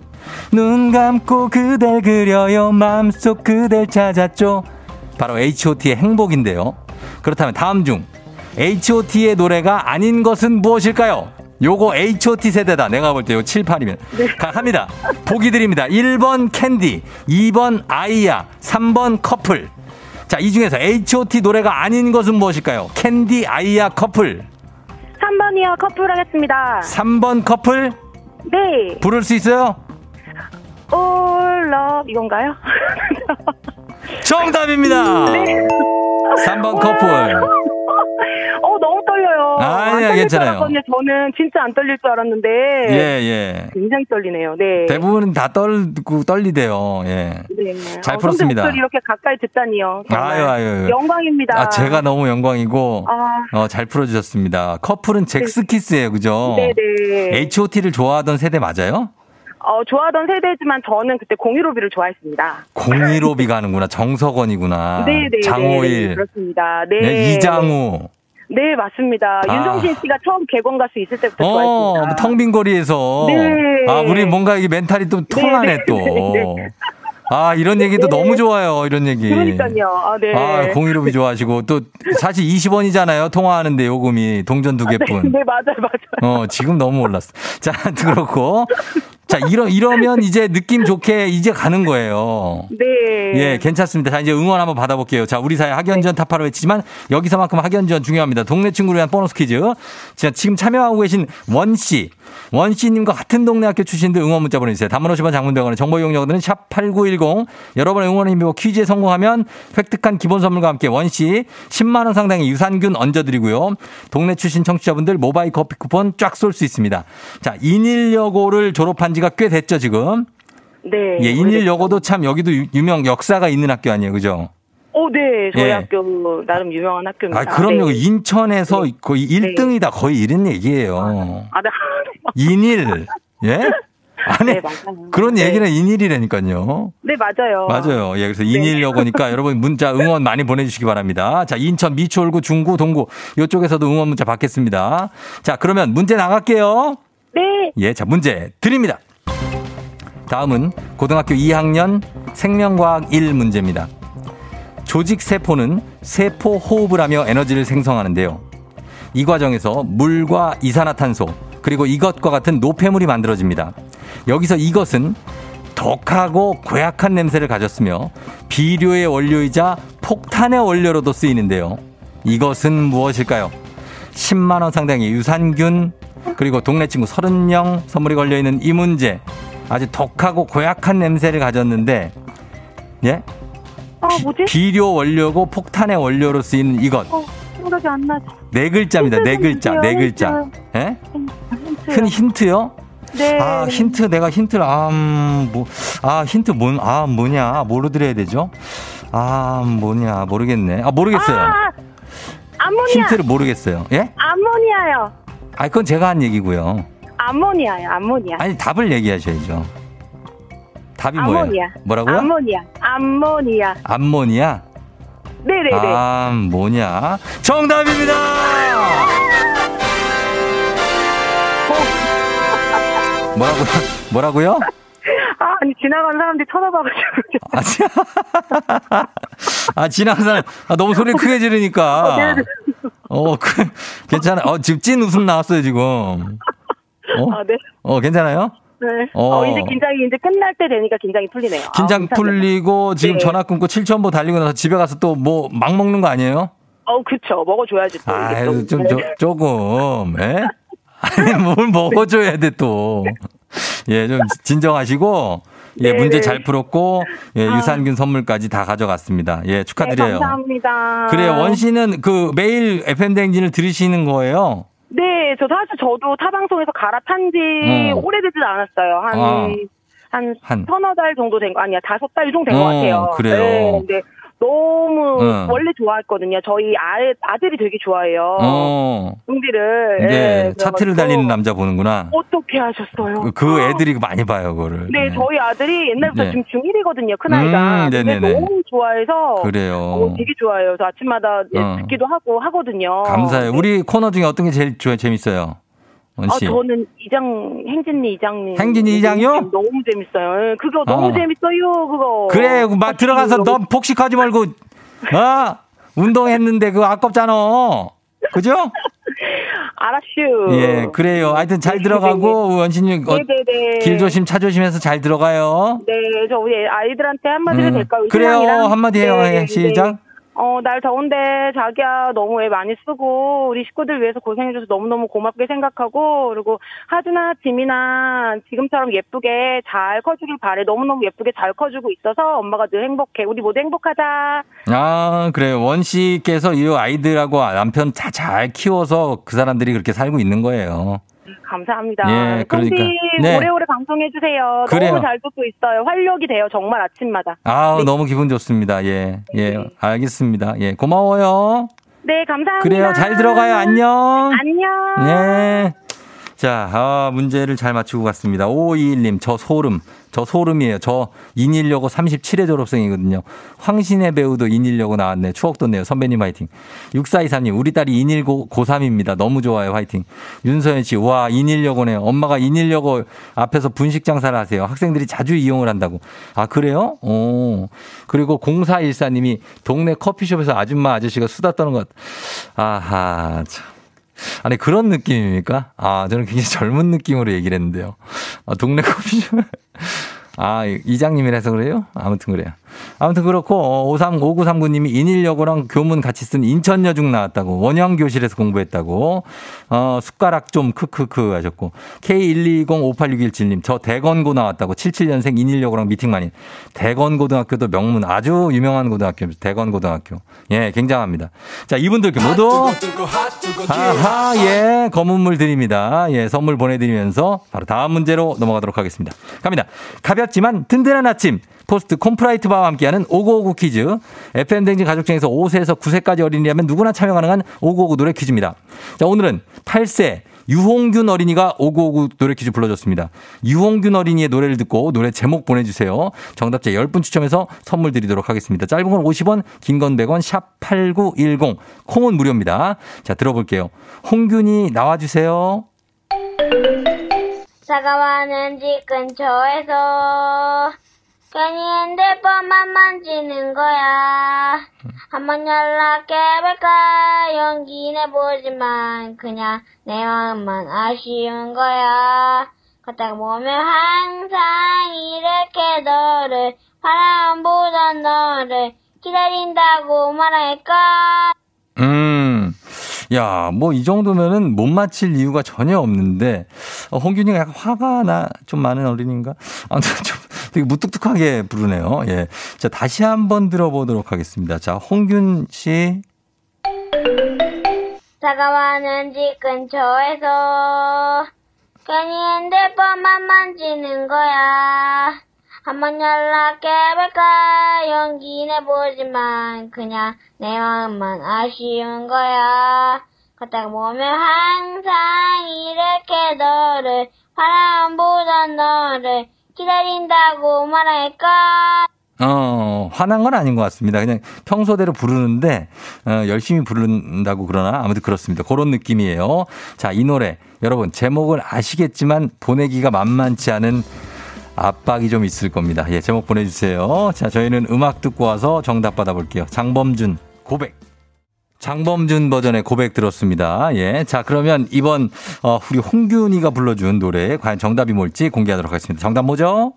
S1: 눈 감고 그댈 그려요. 마음속 그댈 찾았죠. 바로 H.O.T의 행복인데요. 그렇다면 다음 중 H.O.T의 노래가 아닌 것은 무엇일까요? 요거 H.O.T 세대다. 내가 볼 때 요 7, 8이면. 가, 합니다. 보기 드립니다. 1번 캔디, 2번 아이야, 3번 커플. 자, 이 중에서 H.O.T 노래가 아닌 것은 무엇일까요? 캔디, 아이야, 커플.
S5: 3번이요. 커플 하겠습니다.
S1: 3번 커플
S5: 네.
S1: 부를 수 있어요?
S5: All love 이건가요?
S1: 정답입니다. 3번 커플.
S5: 어, 너무 떨려요.
S1: 아니야,
S5: 안 떨릴
S1: 괜찮아요.
S5: 줄 알았거든요. 저는 진짜 안 떨릴 줄 알았는데.
S1: 예, 예.
S5: 굉장히 떨리네요. 네.
S1: 대부분은 다 떨고 떨리대요. 예.
S5: 네.
S1: 잘
S5: 어,
S1: 풀었습니다.
S5: 목소리 이렇게 가까이 듣다니요. 정말
S1: 아유, 아유.
S5: 영광입니다.
S1: 아, 제가 너무 영광이고,
S5: 아.
S1: 어, 잘 풀어주셨습니다. 커플은 잭스키스예요, 그죠?
S5: 네네.
S1: H.O.T를 좋아하던 세대 맞아요?
S5: 어, 좋아하던 세대지만 저는 그때 공유로비를 좋아했습니다.
S1: 공일오비 가는구나. 정석원이구나.
S5: 네 네.
S1: 장호일.
S5: 그렇습니다. 네.
S1: 네, 이장우.
S5: 네, 맞습니다.
S1: 아.
S5: 윤종신 씨가 처음 개건 가수 있을 때부터
S1: 어,
S5: 좋아했습니다.
S1: 텅빈 거리에서.
S5: 네.
S1: 아, 우리 뭔가 이게 멘탈이 또 통하네,
S5: 네,
S1: 또.
S5: 네, 네.
S1: 아, 이런 얘기도 너무 좋아요, 이런 얘기.
S5: 그러니까요. 아, 네.
S1: 아, 공일오비 좋아하시고, 또, 사실 20원이잖아요, 통화하는데 요금이. 동전 두 개뿐.
S5: 네, 맞아요, 맞아요.
S1: 어, 지금 너무 올랐어. 자, 그렇고. 자, 이러, 이러면 이제 느낌 좋게 이제 가는 거예요.
S5: 네.
S1: 예, 괜찮습니다. 자, 이제 응원 한번 받아볼게요. 자, 우리 사회 학연지원 타파로 외치지만 여기서만큼 학연지원 중요합니다. 동네 친구를 위한 보너스 퀴즈. 자, 지금 참여하고 계신 원씨. 원씨님과 같은 동네 학교 출신들 응원 문자 보내주세요. 단문 50원 장문병원의 정보 이용료들은 샵8910. 여러분의 응원을 힘입어 퀴즈에 성공하면 획득한 기본 선물과 함께 원씨 10만원 상당의 유산균 얹어드리고요. 동네 출신 청취자분들 모바일 커피 쿠폰 쫙 쏠 수 있습니다. 자, 인일여고를 졸업한 지가 꽤 됐죠, 지금.
S5: 네.
S1: 예, 인일여고도 참 여기도 유- 유명 역사가 있는 학교 아니에요, 그죠?
S5: 오, 네. 저희
S1: 예.
S5: 학교 나름 유명한 학교입니다.
S1: 아, 그럼요.
S5: 네.
S1: 인천에서 거의 1등이다. 거의 이런 얘기예요.
S5: 아, 네.
S1: 인일. 예? 아니,
S5: 네.
S1: 그런
S5: 네.
S1: 얘기는 인일이라니까요.
S5: 네, 맞아요.
S1: 맞아요. 예, 그래서 인일여고니까 여러분 문자 응원 많이 보내주시기 바랍니다. 자, 인천 미추홀구 중구 동구 이쪽에서도 응원 문자 받겠습니다. 자, 그러면 문제 나갈게요.
S5: 네.
S1: 예, 자, 문제 드립니다. 다음은 고등학교 2학년 생명과학 1 문제입니다. 조직 세포는 세포 호흡을 하며 에너지를 생성하는데요. 이 과정에서 물과 이산화탄소, 그리고 이것과 같은 노폐물이 만들어집니다. 여기서 이것은 독하고 고약한 냄새를 가졌으며 비료의 원료이자 폭탄의 원료로도 쓰이는데요. 이것은 무엇일까요? 10만원 상당의 유산균, 그리고 동네 친구 30명 선물이 걸려있는 이 문제. 아주 독하고 고약한 냄새를 가졌는데, 예?
S5: 아, 뭐지?
S1: 비료 원료고 폭탄의 원료로 쓰이는 이것.
S5: 어, 생각이 안 나지.
S1: 네 글자입니다. 네 글자. 좀네 글자. 예?
S5: 힌트.
S1: 큰 힌트요?
S5: 네.
S1: 아, 힌트, 내가 힌트를, 아, 음, 뭐, 아, 힌트 뭔, 아, 뭐냐. 뭐로 드려야 되죠? 아, 뭐냐. 모르겠네. 아, 모르겠어요.
S5: 아, 암모니아.
S1: 힌트를 모르겠어요. 예?
S5: 암모니아요.
S1: 아, 그건 제가 한 얘기고요.
S5: 암모니아요. 암모니아.
S1: 아니, 답을 얘기하셔야죠. 답이 뭐예요?
S5: 암모니아.
S1: 뭐라고요?
S5: 암모니아. 암모니아.
S1: 암모니아?
S5: 네네네.
S1: 아, 뭐냐? 정답입니다! 뭐라고요? 뭐라고요?
S5: 아, 아니 지나가는 사람들이 쳐다봐가지고.
S1: 아, 참. 아, 지나가는 사람, 아, 너무 소리를 크게 지르니까. 어, 그, 괜찮아. 어, 지금 찐 웃음 나왔어요, 지금. 어?
S5: 아, 네.
S1: 어, 괜찮아요?
S5: 네.
S1: 어.
S5: 어, 이제 긴장이 이제 끝날 때 되니까 긴장이 풀리네요. 아,
S1: 긴장
S5: 감사합니다.
S1: 풀리고 지금
S5: 네.
S1: 전화 끊고 7천보 달리고 나서 집에 가서 또 뭐 막 먹는 거 아니에요?
S5: 어, 그쵸. 먹어줘야지. 또 또.
S1: 아유, 좀,
S5: 네.
S1: 조, 조금, 예? 아니, 뭘 먹어줘야 돼, 또. 예, 좀 진정하시고, 예,
S5: 네,
S1: 문제
S5: 네.
S1: 잘 풀었고, 예,
S5: 아.
S1: 유산균 선물까지 다 가져갔습니다. 예,
S5: 네,
S1: 축하드려요.
S5: 감사합니다.
S1: 그래요, 원 씨는 그 매일 FM대행진을 들으시는 거예요?
S5: 네, 저 사실 저도 타 방송에서 갈아탄 지
S1: 어.
S5: 오래되지 않았어요. 한,
S1: 아.
S5: 한,
S1: 한.
S5: 서너 달 정도 된 거, 아니야, 다섯 달 정도 된것
S1: 어,
S5: 같아요.
S1: 그래요.
S5: 네, 근데 너무
S1: 응.
S5: 원래 좋아했거든요. 저희 아, 아들이 되게 좋아해요.
S1: 어.
S5: 웅디를.
S1: 네,
S5: 예,
S1: 차트를 달리는 남자 보는구나.
S5: 어떻게 하셨어요?
S1: 그
S5: 아.
S1: 애들이 많이 봐요, 그거를.
S5: 네, 저희 아들이 옛날부터
S1: 네.
S5: 지금 중1이거든요, 큰아이가.
S1: 음, 네네네.
S5: 너무 좋아해서.
S1: 그래요.
S5: 어, 되게 좋아해요. 저 아침마다 예,
S1: 어.
S5: 듣기도 하고 하거든요.
S1: 감사해요.
S5: 네.
S1: 우리 코너 중에 어떤 게 제일 좋아, 재밌어요? 원
S5: 아,
S1: 씨.
S5: 저는 이장, 행진이 이장님.
S1: 행진이 이장요?
S5: 너무 재밌어요. 예, 그거 너무
S1: 어.
S5: 재밌어요, 그거.
S1: 그래, 막 들어가서
S5: 너무-
S1: 너 폭식하지 말고, 아, 운동했는데 그거 아깝잖아. 그죠?
S5: 알았슈.
S1: 예, 그래요. 하여튼 잘 들어가고, 원신님, 어,
S5: 네네네.
S1: 길 조심, 차 조심해서 잘 들어가요.
S5: 네, 저 우리 아이들한테 한마디 해도
S1: 음,
S5: 될까요?
S1: 그래요. 한마디 해요.
S5: 네,
S1: 예, 시작.
S5: 네. 어, 날 더운데 자기야 너무 애 많이 쓰고 우리 식구들 위해서 고생해줘서 너무너무 고맙게 생각하고 그리고 하준아, 지민아 지금처럼 예쁘게 잘 커주길 바래. 너무너무 예쁘게 잘 커주고 있어서 엄마가 늘 행복해. 우리 모두 행복하자.
S1: 아, 그래요. 원 씨께서 이 아이들하고 남편 다잘 키워서 그 사람들이 그렇게 살고 있는 거예요.
S5: 감사합니다.
S1: 예, 그러니까.
S5: 송
S1: 네.
S5: 오래오래 방송해주세요.
S1: 그래요.
S5: 너무 잘 듣고 있어요. 활력이 돼요. 정말 아침마다.
S1: 아우,
S5: 네.
S1: 너무 기분 좋습니다. 예, 예,
S5: 네.
S1: 알겠습니다. 예, 고마워요.
S5: 네, 감사합니다.
S1: 그래요. 잘 들어가요. 안녕.
S5: 안녕.
S1: 예. 자, 아, 문제를 잘 맞추고 갔습니다. 5521님, 저 소름. 저 소름이에요. 저 인일여고 37회 졸업생이거든요. 황신의 배우도 인일여고 나왔네. 추억 돋네요. 선배님 화이팅. 6423님, 우리 딸이 인일고 고3입니다. 너무 좋아요. 화이팅. 윤서연 씨, 와, 인일여고네요. 엄마가 인일여고 앞에서 분식 장사를 하세요. 학생들이 자주 이용을 한다고. 아, 그래요? 오. 그리고 0414님이 동네 커피숍에서 아줌마 아저씨가 수다 떠는 것. 아하, 참. 아니 그런 느낌입니까? 아 저는 굉장히 젊은 느낌으로 얘기를 했는데요. 아, 동네 커피숍. 아, 이장님이라서 그래요? 아무튼 그래요. 아무튼 그렇고, 53, 5939님이 인일여고랑 교문 같이 쓴 인천여중 나왔다고, 원형 교실에서 공부했다고, 어, 숟가락 좀 크크크 하셨고, K1205861님, 저 대건고 나왔다고, 77년생 인일여고랑 미팅 많이. 대건고등학교도 명문, 아주 유명한 고등학교입니다. 대건고등학교. 예, 굉장합니다. 자, 이분들 모두, 아하, 예, 검은 물 드립니다. 예, 선물 보내드리면서 바로 다음 문제로 넘어가도록 하겠습니다. 갑니다. 가볍지만 든든한 아침. 포스트 콘푸라이트 바와 함께하는 5959 퀴즈. FM댕진 가족 중에서 5세에서 9세까지 어린이라면 누구나 참여 가능한 5959 노래 퀴즈입니다. 자, 오늘은 8세 유홍균 어린이가 5959 노래 퀴즈 불러줬습니다. 유홍균 어린이의 노래를 듣고 노래 제목 보내주세요. 정답자 10분 추첨해서 선물 드리도록 하겠습니다. 짧은 건 50원, 긴 건 100원, 샵 8910. 콩은 무료입니다. 자, 들어볼게요. 홍균이 나와주세요.
S6: 다가와는 집 근처에서 괜히 핸드폰만 만지는 거야. 한번 연락해볼까 용기 내보지만 그냥 내 마음만 아쉬운 거야. 걷다가 보면 항상 이렇게 너를 바람 보던 너를 기다린다고 말할까.
S1: 음. 야, 뭐 이 정도면은 못 맞힐 이유가 전혀 없는데 어, 홍균이가 약간 화가 나 좀 많은 어린인가? 아무튼 좀 되게 무뚝뚝하게 부르네요. 예. 자, 다시 한번 들어보도록 하겠습니다. 자, 홍균 씨.
S6: 다가와는 집 근처에서 괜히 핸드폰만 만지는 거야. 한번 연락해볼까 용기 내보지만 그냥 내 마음만 아쉬운 거야. 걷다가 보면 항상 이렇게 너를 보던 너를 기다린다고 말할까.
S1: 어, 화난 건 아닌 것 같습니다. 그냥 평소대로 부르는데, 어, 열심히 부른다고 그러나 아무튼 그렇습니다. 그런 느낌이에요. 자, 이 노래. 여러분, 제목을 아시겠지만 보내기가 만만치 않은 압박이 좀 있을 겁니다. 예, 제목 보내주세요. 자, 저희는 음악 듣고 와서 정답 받아볼게요. 장범준, 고백. 장범준 버전의 고백 들었습니다. 예. 자, 그러면 이번, 어, 우리 홍균이가 불러준 노래, 과연 정답이 뭘지 공개하도록 하겠습니다. 정답 뭐죠?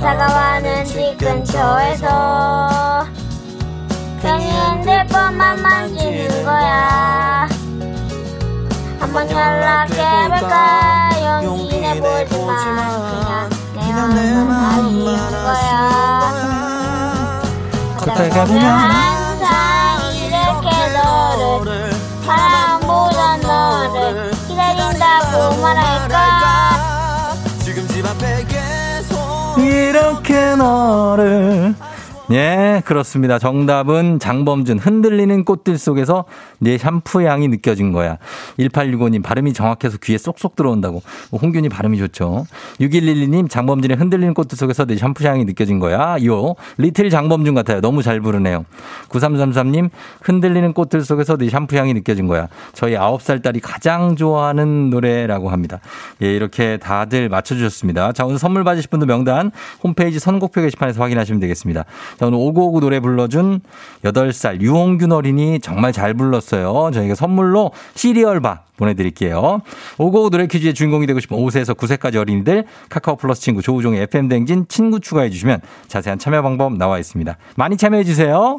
S6: 다가와는 집 근처에서 괜히 핸드폰만 만지는 거야 한번 연락해볼까 용 기 내보지만 그냥 내 맘만 아닌 거야
S1: 걷다가 보면
S6: 항상 이렇게 너를 바라보던 너를 기다린다고 말할까
S3: 지금 집 앞에 계속
S1: 이렇게 너를 예, 그렇습니다. 정답은 장범준. 흔들리는 꽃들 속에서 내 샴푸 향이 느껴진 거야. 1865님, 발음이 정확해서 귀에 쏙쏙 들어온다고. 홍균이 발음이 좋죠. 6112님, 장범준의 흔들리는 꽃들 속에서 내 샴푸 향이 느껴진 거야. 요, 리틀 장범준 같아요. 너무 잘 부르네요. 9333님, 흔들리는 꽃들 속에서 내 샴푸 향이 느껴진 거야. 저희 9살 딸이 가장 좋아하는 노래라고 합니다. 예, 이렇게 다들 맞춰주셨습니다. 자, 오늘 선물 받으실 분들 명단 홈페이지 선곡표 게시판에서 확인하시면 되겠습니다. 자, 오늘 오고오고 노래 불러준 8살 유홍균 어린이 정말 잘 불렀어요. 저희가 선물로 시리얼바 보내드릴게요. 오고오고 노래 퀴즈의 주인공이 되고 싶은 5세에서 9세까지 어린이들 카카오 플러스 친구 조우종의 FM댕진 친구 추가해 주시면 자세한 참여 방법 나와 있습니다. 많이 참여해 주세요.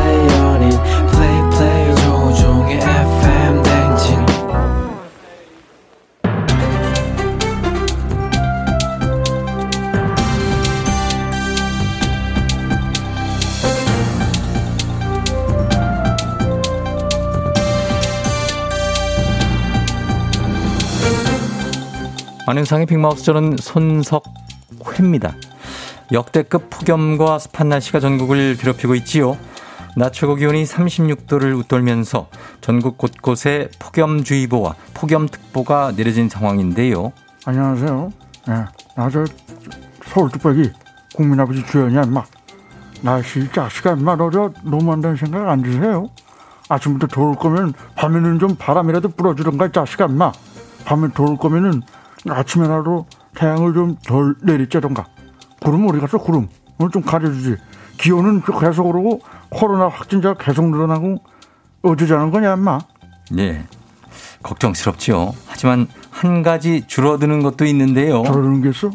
S1: 안윤상의 빅마우스 저는 손석회입니다. 역대급 폭염과 습한 날씨가 전국을 괴롭히고 있지요. 낮 최고 기온이 36도를 웃돌면서 전국 곳곳에 폭염주의보와 폭염특보가 내려진 상황인데요.
S7: 안녕하세요. 예, 나저 서울 뚝배기 국민아버지 주연이야 인마. 날씨 자식아 인마 너저 너무한다는 생각 안 드세요? 아침부터 더울 거면 밤에는 좀 바람이라도 불어주던가 이 자식아 인마. 밤에 더울 거면은 아침에라도 태양을 좀 덜 내리쬐던가. 구름 어디 갔어 구름? 오늘 좀 가려주지. 기온은 계속 오르고 코로나 확진자가 계속 늘어나고 어쩌자는 거냐 인마.
S1: 예. 걱정스럽지요. 하지만 한 가지 줄어드는 것도 있는데요.
S7: 저러는 게 있어?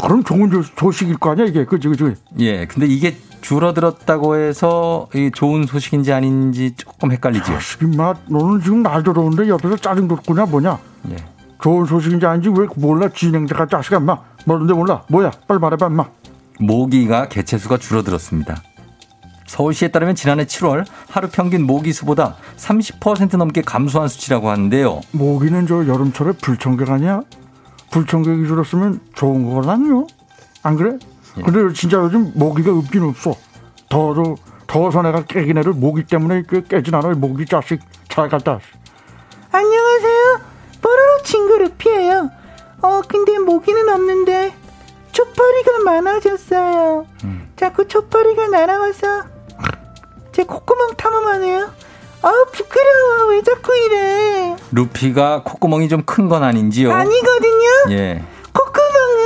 S7: 그럼 좋은 조- 소식일 거 아니야 이게 그지 그지.
S1: 예. 근데 이게 줄어들었다고 해서 이 좋은 소식인지 아닌지 조금 헷갈리지요.
S7: 자식이 마 너는 지금 날 들어오는데 옆에서 짜증 돋구냐 뭐냐
S1: 예.
S7: 좋은 소식인지 아닌지 왜 몰라? 진행자가 자식아 마. 모르는데 몰라. 뭐야? 빨리 말해봐 마.
S1: 모기가 개체수가 줄어들었습니다. 서울시에 따르면 지난해 7월 하루 평균 모기 수보다 30% 넘게 감소한 수치라고 하는데요.
S7: 모기는 저 여름철에 불청객 아니야? 불청객이 줄었으면 좋은 거라뇨 안 그래?
S1: 예.
S7: 근데 진짜 요즘 모기가 없긴 없어. 더더 더워서 내가 깨긴 애를 모기 때문에 그 깨진 않아 모기 자식 잘 갔다.
S8: 안녕하세요. 뽀로로 친구 루피예요. 어, 근데 모기는 없는데 초파리가 많아졌어요. 자꾸 초파리가 날아와서 제 콧구멍 탐험하네요. 아우 부끄러워. 왜 자꾸 이래?
S1: 루피가 콧구멍이 좀 큰 건 아닌지요?
S8: 아니거든요.
S1: 예.
S8: 콧구멍은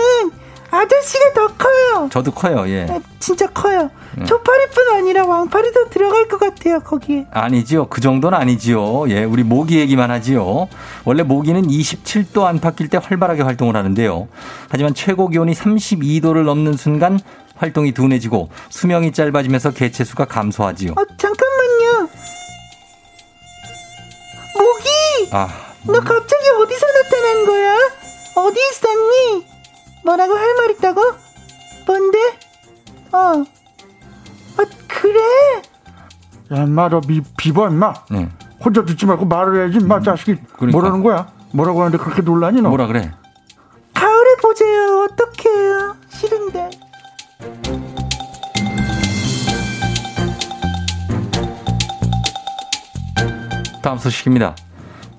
S8: 아저씨가 더 커요.
S1: 저도 커요. 예.
S8: 아, 진짜 커요. 초파리뿐 아니라 왕파리도 들어갈 것 같아요. 거기에.
S1: 아니지요. 그 정도는 아니지요. 예, 우리 모기 얘기만 하지요. 원래 모기는 27도 안팎일 때 활발하게 활동을 하는데요. 하지만 최고 기온이 32도를 넘는 순간 활동이 둔해지고 수명이 짧아지면서 개체 수가 감소하지요.
S8: 어 잠깐만요. 모기.
S1: 아,
S8: 너 갑자기 어디서 나타난 거야? 어디 있었니? 뭐라고 할 말 있다고? 뭔데? 어. 어, 그래?
S7: 야, 인마, 너 비, 비버, 인마.
S1: 네.
S7: 혼자 듣지 말고 말을 해야지, 인마, 음, 자식이.
S1: 그러니까.
S7: 뭐라는 거야? 뭐라고 하는데 그렇게 놀라니, 너?
S1: 뭐라 그래?
S8: 가을에 보세요. 어떡해요. 싫은데.
S1: 다음 소식입니다.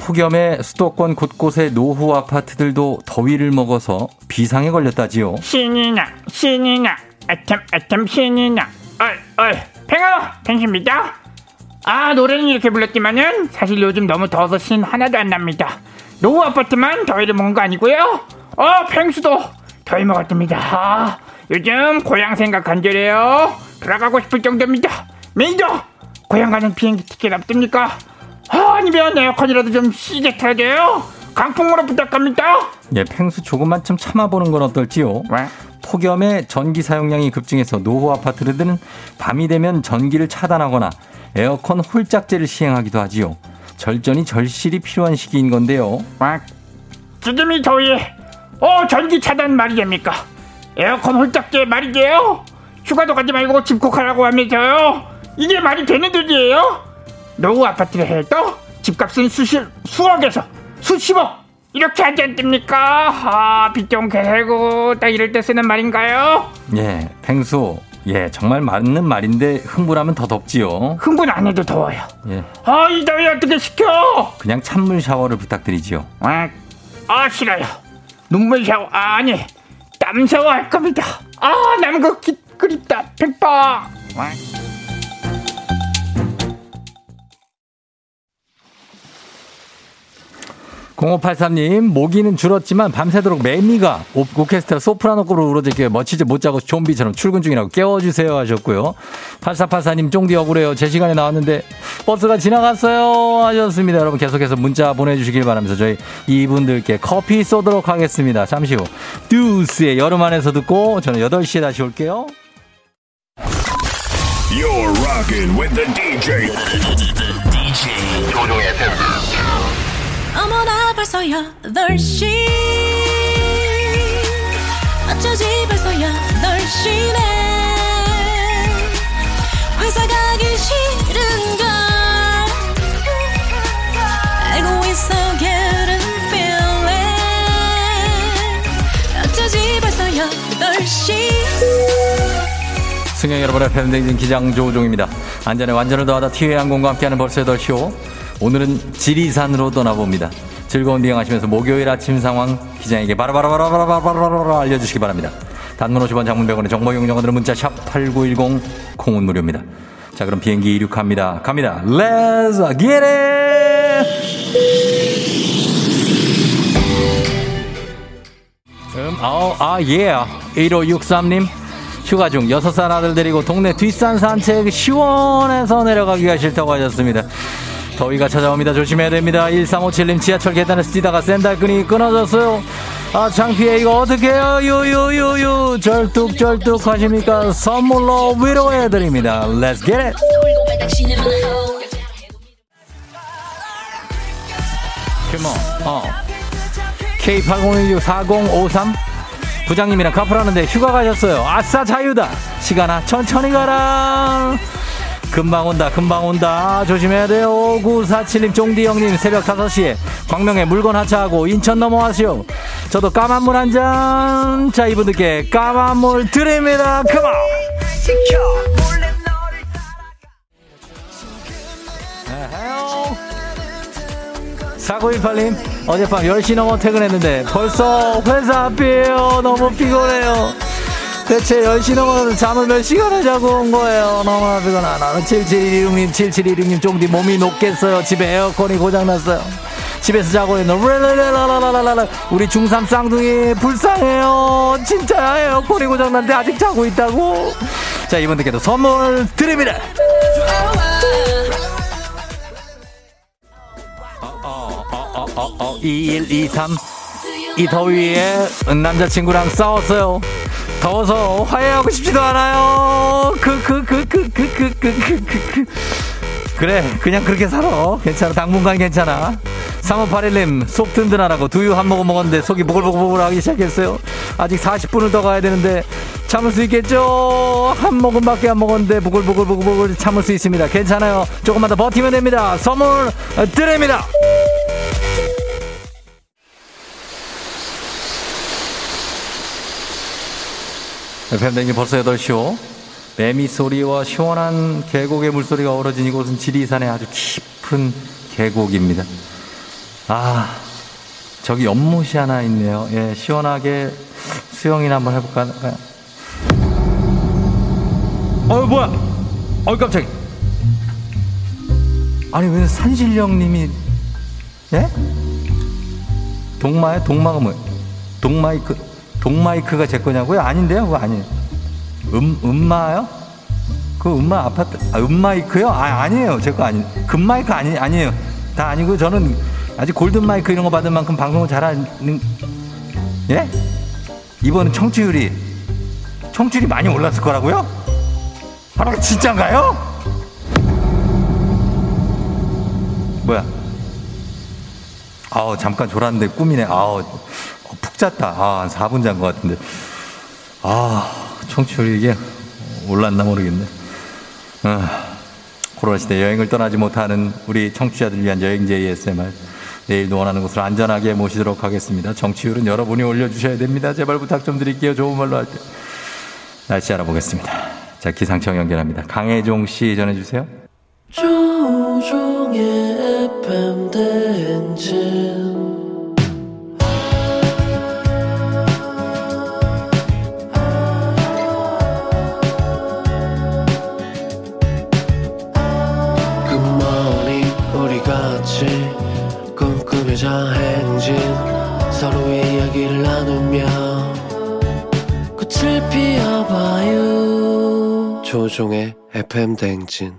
S1: 폭염에 수도권 곳곳의 노후 아파트들도 더위를 먹어서 비상에 걸렸다지요.
S9: 신이 나, 신이 나, 아템, 아템, 신이 나. 얼, 얼, 팽아, 팽십니다. 아, 노래는 이렇게 불렀지만은 사실 요즘 너무 더워서 신 하나도 안 납니다. 노후 아파트만 더위를 먹은 거 아니고요. 어, 팽수도 더위 먹었답니다. 아, 요즘 고향 생각 간절해요. 돌아가고 싶을 정도입니다. 메이저, 고향 가는 비행기 티켓 없습니까? 아, 아니면 에어컨이라도 좀 틀어줘요. 강풍으로 부탁합니다.
S1: 예, 팽수 조금만 좀 참아보는 건 어떨지요?
S9: 왜?
S1: 폭염에 전기 사용량이 급증해서 노후 아파트들은 밤이 되면 전기를 차단하거나 에어컨 홀짝제를 시행하기도 하지요. 절전이 절실히 필요한 시기인 건데요.
S9: 와, 지금이 더위에 어 전기 차단 말이 됩니까? 에어컨 홀짝제 말이게요? 휴가도 가지 말고 집콕하라고 하면서요? 이게 말이 되는 소리예요? 노후 아파트를 해도 집값은 수십 수억에서 수십억 이렇게 하지 않습니까? 아, 빚좀 개고 딱 이럴 때 쓰는 말인가요?
S1: 예, 팽수. 예, 정말 맞는 말인데 흥분하면 더 덥지요.
S9: 흥분 안 해도 더워요.
S1: 예,
S9: 아, 이 더위 어떻게 식혀?
S1: 그냥 찬물 샤워를 부탁드리지요.
S9: 아, 아 싫어요. 눈물 샤워 아, 아니 땀 샤워 할 겁니다. 아 남그 기 그립다 백바.
S1: 0583님, 모기는 줄었지만 밤새도록 매미가 오- 오케스트라 소프라노급으로 울어질게 멋지지 못 자고 좀비처럼 출근 중이라고 깨워주세요 하셨고요. 8484님, 쫑디 억울해요. 제 시간에 나왔는데 버스가 지나갔어요 하셨습니다. 여러분 계속해서 문자 보내주시길 바라면서 저희 이분들께 커피 쏘도록 하겠습니다. 잠시 후 듀스의 여름 안에서 듣고 저는 8시에 다시 올게요.
S10: You're rocking with the DJ. DJ 조종의 팬.
S11: 어머나 벌써 8시 어쩌지 벌써 8시네. 회사 가기 싫은걸. 알고 있어 getting feeling. 어쩌지 벌써 8시
S1: 승객 여러분의 팬데믹 기장 조우종입니다. 안전에 완전을 더하다 티웨이 항공과 함께하는 벌써 8시오. 오늘은 지리산으로 떠나봅니다. 즐거운 비행하시면서 목요일 아침 상황 기장에게 바로바로바로바로바로바로 알려주시기 바랍니다. 단문 50원 장문 100원의 정보 용정원들은 문자 샵 8910 콩은 무료입니다. 자 그럼 비행기 이륙합니다. 갑니다. Let's get it! 음, 아, 아, 예. 1563님. 휴가 중 6살 아들 데리고 동네 뒷산 산책 시원해서 내려가기가 싫다고 하셨습니다. 더위가 찾아옵니다. 조심해야 됩니다. 1357님 지하철 계단에서 뛰다가 샌달끈이 끊어졌어요. 아, 창피해. 이거 어떡해요? 유유유유. 절뚝절뚝 하십니까? 선물로 위로해드립니다. Let's get it! 컴온. 어. K80164053 부장님이랑 카풀하는데 휴가 가셨어요. 아싸 자유다. 시간아 천천히 가라. 금방 온다 금방 온다. 조심해야 돼요. 5947님 쫑디 형님 새벽 5시에 광명에 물건 하차하고 인천 넘어가시오 저도 까만 물 한 잔. 자 이분들께 까만 물 드립니다. 컴온! 4918님 어젯밤 10시 넘어 퇴근했는데 벌써 회사 앞이에요. 너무 피곤해요 대체 10시 넘어서 잠을 몇 시간을 자고 온 거예요 너무나 피곤하 나는 7716님 7716님 쫑디 몸이 녹겠어요 집에 에어컨이 고장났어요 집에서 자고 있는 랄랄랄랄랄랄랄 우리 중3 쌍둥이 불쌍해요 진짜 에어컨이 고장났는데 아직 자고 있다고 자 이분들께도 선물 드립니다 어, 어, 2123. 이 더위에 남자친구랑 싸웠어요. 더워서 화해하고 싶지도 않아요. 그, 그, 그, 그, 그, 그, 그, 그, 그, 그. 그래, 그냥 그렇게 살아. 괜찮아. 당분간 괜찮아. 3581님, 속 든든하라고 두유 한 모금 먹었는데 속이 보글보글 하기 시작했어요. 아직 40분을 더 가야 되는데 참을 수 있겠죠? 한 모금밖에 안 먹었는데 보글보글보글 참을 수 있습니다. 괜찮아요. 조금만 더 버티면 됩니다. 선물 드립니다. 뱀댕이 벌써 8시오. 매미 소리와 시원한 계곡의 물소리가 어우러진 이곳은 지리산의 아주 깊은 계곡입니다. 아, 저기 연못이 하나 있네요. 예, 시원하게 수영이나 한번 해볼까? 어, 뭐야? 어, 깜짝이. 아니, 왜 산신령님이, 예? 동마야? 동마가 뭐야? 동마이크, 동마이크가 제 거냐고요? 아닌데요? 그거 아니에요. 음, 음마요? 그 음마 아파트, 아, 음마이크요? 아, 아니에요. 제 거 아니, 금마이크 아니, 아니에요. 다 아니고 저는 아직 골든마이크 이런 거 받은 만큼 방송을 잘하는, 예? 이번은 청취율이, 청취율이 많이 올랐을 거라고요? 아, 진짜인가요? 뭐야? 아우, 잠깐 졸았는데 꿈이네. 아우, 어, 푹 잤다. 아, 한 4분 잔 것 같은데. 아, 청취율이 이게 올랐나 모르겠네. 아, 코로나 시대 여행을 떠나지 못하는 우리 청취자들 위한 여행제 ASMR. 내일도 원하는 곳으로 안전하게 모시도록 하겠습니다. 정치율은 여러분이 올려주셔야 됩니다. 제발 부탁 좀 드릴게요. 좋은 말로 할 때. 날씨 알아보겠습니다. 자, 기상청 연결합니다. 강혜종 씨 전해주세요.
S12: 조종의 FM 대행진 행진 서로의 이야기를 나누며 꽃을 피워봐요 조종의 FM 대행진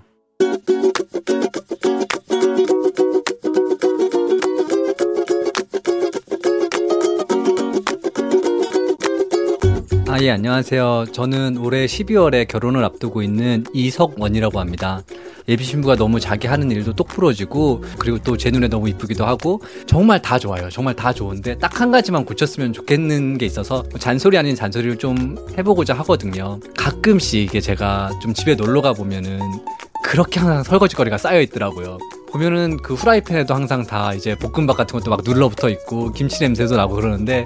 S13: 아, 예, 안녕하세요. 저는 올해 12월에 결혼을 앞두고 있는 이석원이라고 합니다. 예비 신부가 너무 자기 하는 일도 똑부러지고 그리고 또 제 눈에 너무 이쁘기도 하고 정말 다 좋아요. 정말 다 좋은데 딱 한 가지만 고쳤으면 좋겠는 게 있어서 잔소리 아닌 잔소리를 좀 해보고자 하거든요. 가끔씩 이게 제가 좀 집에 놀러 가 보면은 그렇게 항상 설거지거리가 쌓여 있더라고요. 보면은 그 후라이팬에도 항상 다 이제 볶음밥 같은 것도 막 눌러붙어 있고 김치 냄새도 나고 그러는데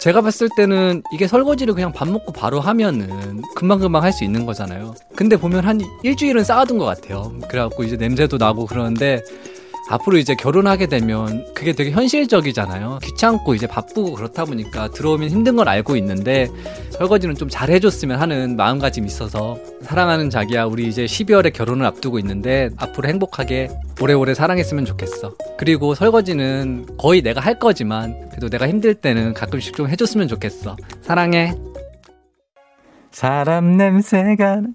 S13: 제가 봤을 때는 이게 설거지를 그냥 밥 먹고 바로 하면은 금방금방 할 수 있는 거잖아요. 근데 보면 한 일주일은 쌓아둔 것 같아요. 그래갖고 이제 냄새도 나고 그러는데 앞으로 이제 결혼하게 되면 그게 되게 현실적이잖아요. 귀찮고 이제 바쁘고 그렇다 보니까 들어오면 힘든 걸 알고 있는데 설거지는 좀 잘 해줬으면 하는 마음가짐이 있어서 사랑하는 자기야 우리 이제 12월에 결혼을 앞두고 있는데 앞으로 행복하게 오래오래 사랑했으면 좋겠어. 그리고 설거지는 거의 내가 할 거지만 그래도 내가 힘들 때는 가끔씩 좀 해줬으면 좋겠어. 사랑해.
S1: 사람 냄새가 나-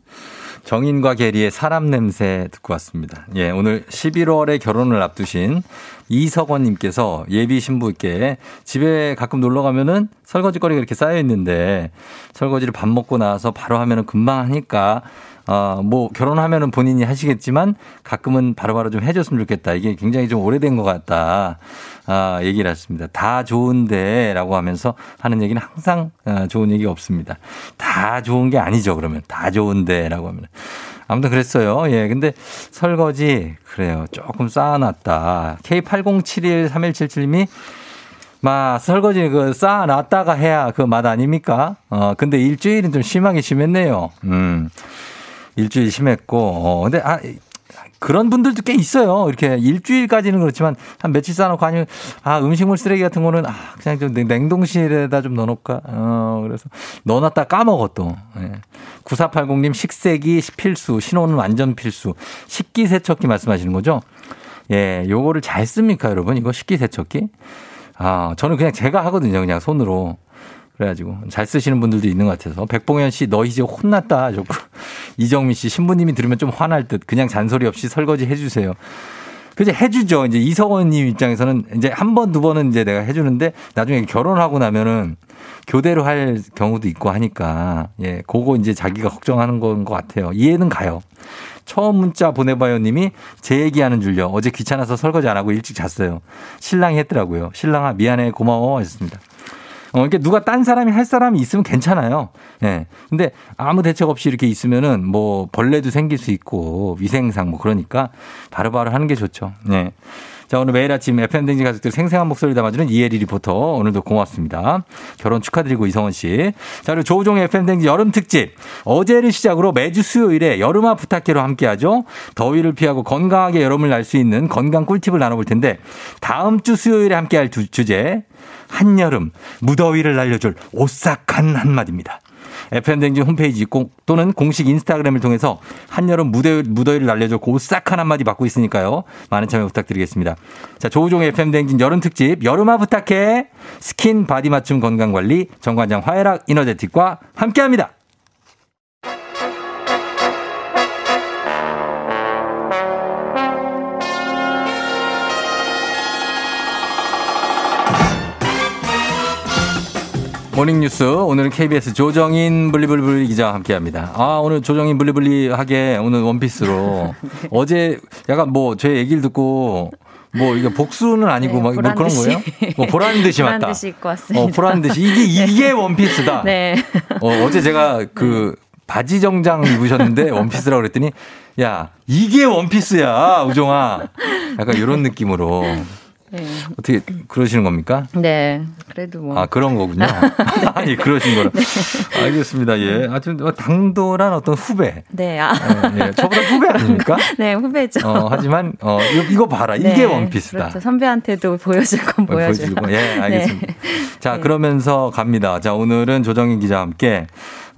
S1: 정인과 계리의 사람 냄새 듣고 왔습니다. 예, 오늘 11월에 결혼을 앞두신 이석원님께서 예비 신부께 집에 가끔 놀러 가면은 설거지거리가 이렇게 쌓여 있는데 설거지를 밥 먹고 나서 바로 하면은 금방 하니까 어, 뭐 결혼하면은 본인이 하시겠지만 가끔은 바로바로 좀 해줬으면 좋겠다. 이게 굉장히 좀 오래된 것 같다. 아, 얘기를 했습니다. 다 좋은데 라고 하면서 하는 얘기는 항상 어, 좋은 얘기가 없습니다. 다 좋은 게 아니죠. 그러면 다 좋은데 라고 하면. 아무튼 그랬어요. 예. 근데 설거지, 그래요. 조금 쌓아놨다. K80713177님이 막 설거지 그 쌓아놨다가 해야 그 맛 아닙니까? 어, 근데 일주일은 좀 심하게 심했네요. 음. 일주일 심했고, 어, 근데, 아, 그런 분들도 꽤 있어요. 이렇게 일주일까지는 그렇지만 한 며칠 쌓아놓고 아니면 아 음식물 쓰레기 같은 거는 아 그냥 좀 냉- 냉동실에다 좀 넣어놓을까. 어 그래서 넣어놨다 까먹어 또. 예. 9480님 식세기 필수 신호는 완전 필수 식기 세척기 말씀하시는 거죠? 예, 요거를 잘 씁니까 여러분? 이거 식기 세척기? 아 저는 그냥 제가 하거든요. 그냥 손으로. 그래가지고 잘 쓰시는 분들도 있는 것 같아서 백봉현 씨 너 이제 혼났다 하셨고 이정민 씨 신부님이 들으면 좀 화날 듯 그냥 잔소리 없이 설거지 해주세요. 그제 해주죠. 이제 이석원님 입장에서는 이제 한 번 두 번은 이제 내가 해주는데 나중에 결혼하고 나면은 교대로 할 경우도 있고 하니까 예 그거 이제 자기가 걱정하는 건 것 같아요. 이해는 가요. 처음 문자 보내봐요 님이 제 얘기하는 줄요. 어제 귀찮아서 설거지 안 하고 일찍 잤어요. 신랑이 했더라고요. 신랑아 미안해 고마워 하셨습니다. 어, 이렇게 누가 딴 사람이 할 사람이 있으면 괜찮아요. 예. 근데 아무 대책 없이 이렇게 있으면은 뭐 벌레도 생길 수 있고 위생상 뭐 그러니까 바로바로 하는 게 좋죠. 예. 자, 오늘 매일 아침 FM댕지 가족들 생생한 목소리 담아주는 이혜리 리포터. 오늘도 고맙습니다. 결혼 축하드리고 이성원 씨. 자, 그리고 조우종의 FM댕지 여름 특집. 어제를 시작으로 매주 수요일에 여름아 부탁해로 함께하죠. 더위를 피하고 건강하게 여름을 날 수 있는 건강 꿀팁을 나눠볼 텐데 다음 주 수요일에 함께할 주- 주제 한여름 무더위를 날려줄 오싹한 한마디입니다. FM댕진 홈페이지 공- 또는 공식 인스타그램을 통해서 한여름 무더위, 무더위를 날려줘 오싹한 한마디 받고 있으니까요. 많은 참여 부탁드리겠습니다. 자, 조우종의 FM댕진 여름 특집 여름아 부탁해 스킨 바디 맞춤 건강관리 정관장 화애락 이너제틱과 함께합니다. 모닝뉴스 오늘은 KBS 조정인 블리블리 기자와 함께합니다. 아 오늘 조정인 블리블리하게 오늘 원피스로 어제 약간 뭐 제 얘기를 듣고 뭐 이게 복수는 아니고 막뭐
S14: 보란
S1: 그런. 거예요? 뭐 보란 듯이
S14: 보란
S1: 맞다.
S14: 듯이 입고 왔습니다.
S1: 어 보란 듯이 이게 이게 원피스다.
S14: 네.
S1: 어, 어제 제가 그 바지 정장 입으셨는데 원피스라고 그랬더니 야 이게 원피스야 우종아 약간 이런 느낌으로
S14: 네.
S1: 어떻게 그러시는 겁니까?
S14: 네. 그래도 뭐.
S1: 아, 그런 거군요. 아니, 그러신 거로. 알겠습니다. 예. 아주 뭐 당돌한 어떤 후배.
S14: 네. 아.
S1: 예, 예. 저보다 후배 아닙니까?
S14: 네, 후배죠.
S1: 어, 하지만, 어, 이거, 봐라.
S14: 네,
S1: 이게 원피스다.
S14: 그렇죠. 선배한테도 보여줄 건 보여줘요.
S1: 보여주고. 예, 알겠습니다.
S14: 네.
S1: 자, 그러면서 갑니다. 자, 오늘은 조정인 기자와 함께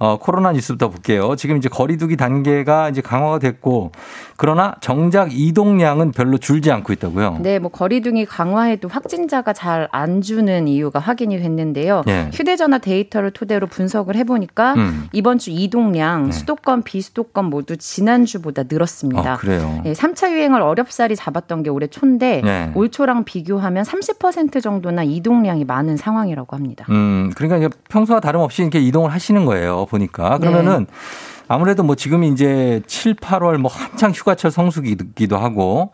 S1: 어, 코로나 뉴스부터 볼게요. 지금 이제 거리두기 단계가 이제 강화가 됐고, 그러나 정작 이동량은 별로 줄지 않고 있다고요.
S14: 네, 뭐 거리두기 강화해도 확진자가 잘 안 주는 이유가 확인이 됐는데요.
S1: 예.
S14: 휴대전화 데이터를 토대로 분석을 해보니까
S1: 음.
S14: 이번 주 이동량
S1: 네.
S14: 수도권, 비수도권 모두 지난주보다 늘었습니다.
S1: 아, 그래요.
S14: 네, 3차 유행을 어렵사리 잡았던 게 올해 초인데
S1: 네.
S14: 올 초랑 비교하면 30% 정도나 이동량이 많은 상황이라고 합니다.
S1: 음, 그러니까 평소와 다름없이 이렇게 이동을 하시는 거예요. 보니까. 그러면은 아무래도 뭐 지금 이제 7, 8월 뭐 한창 휴가철 성수기도 하고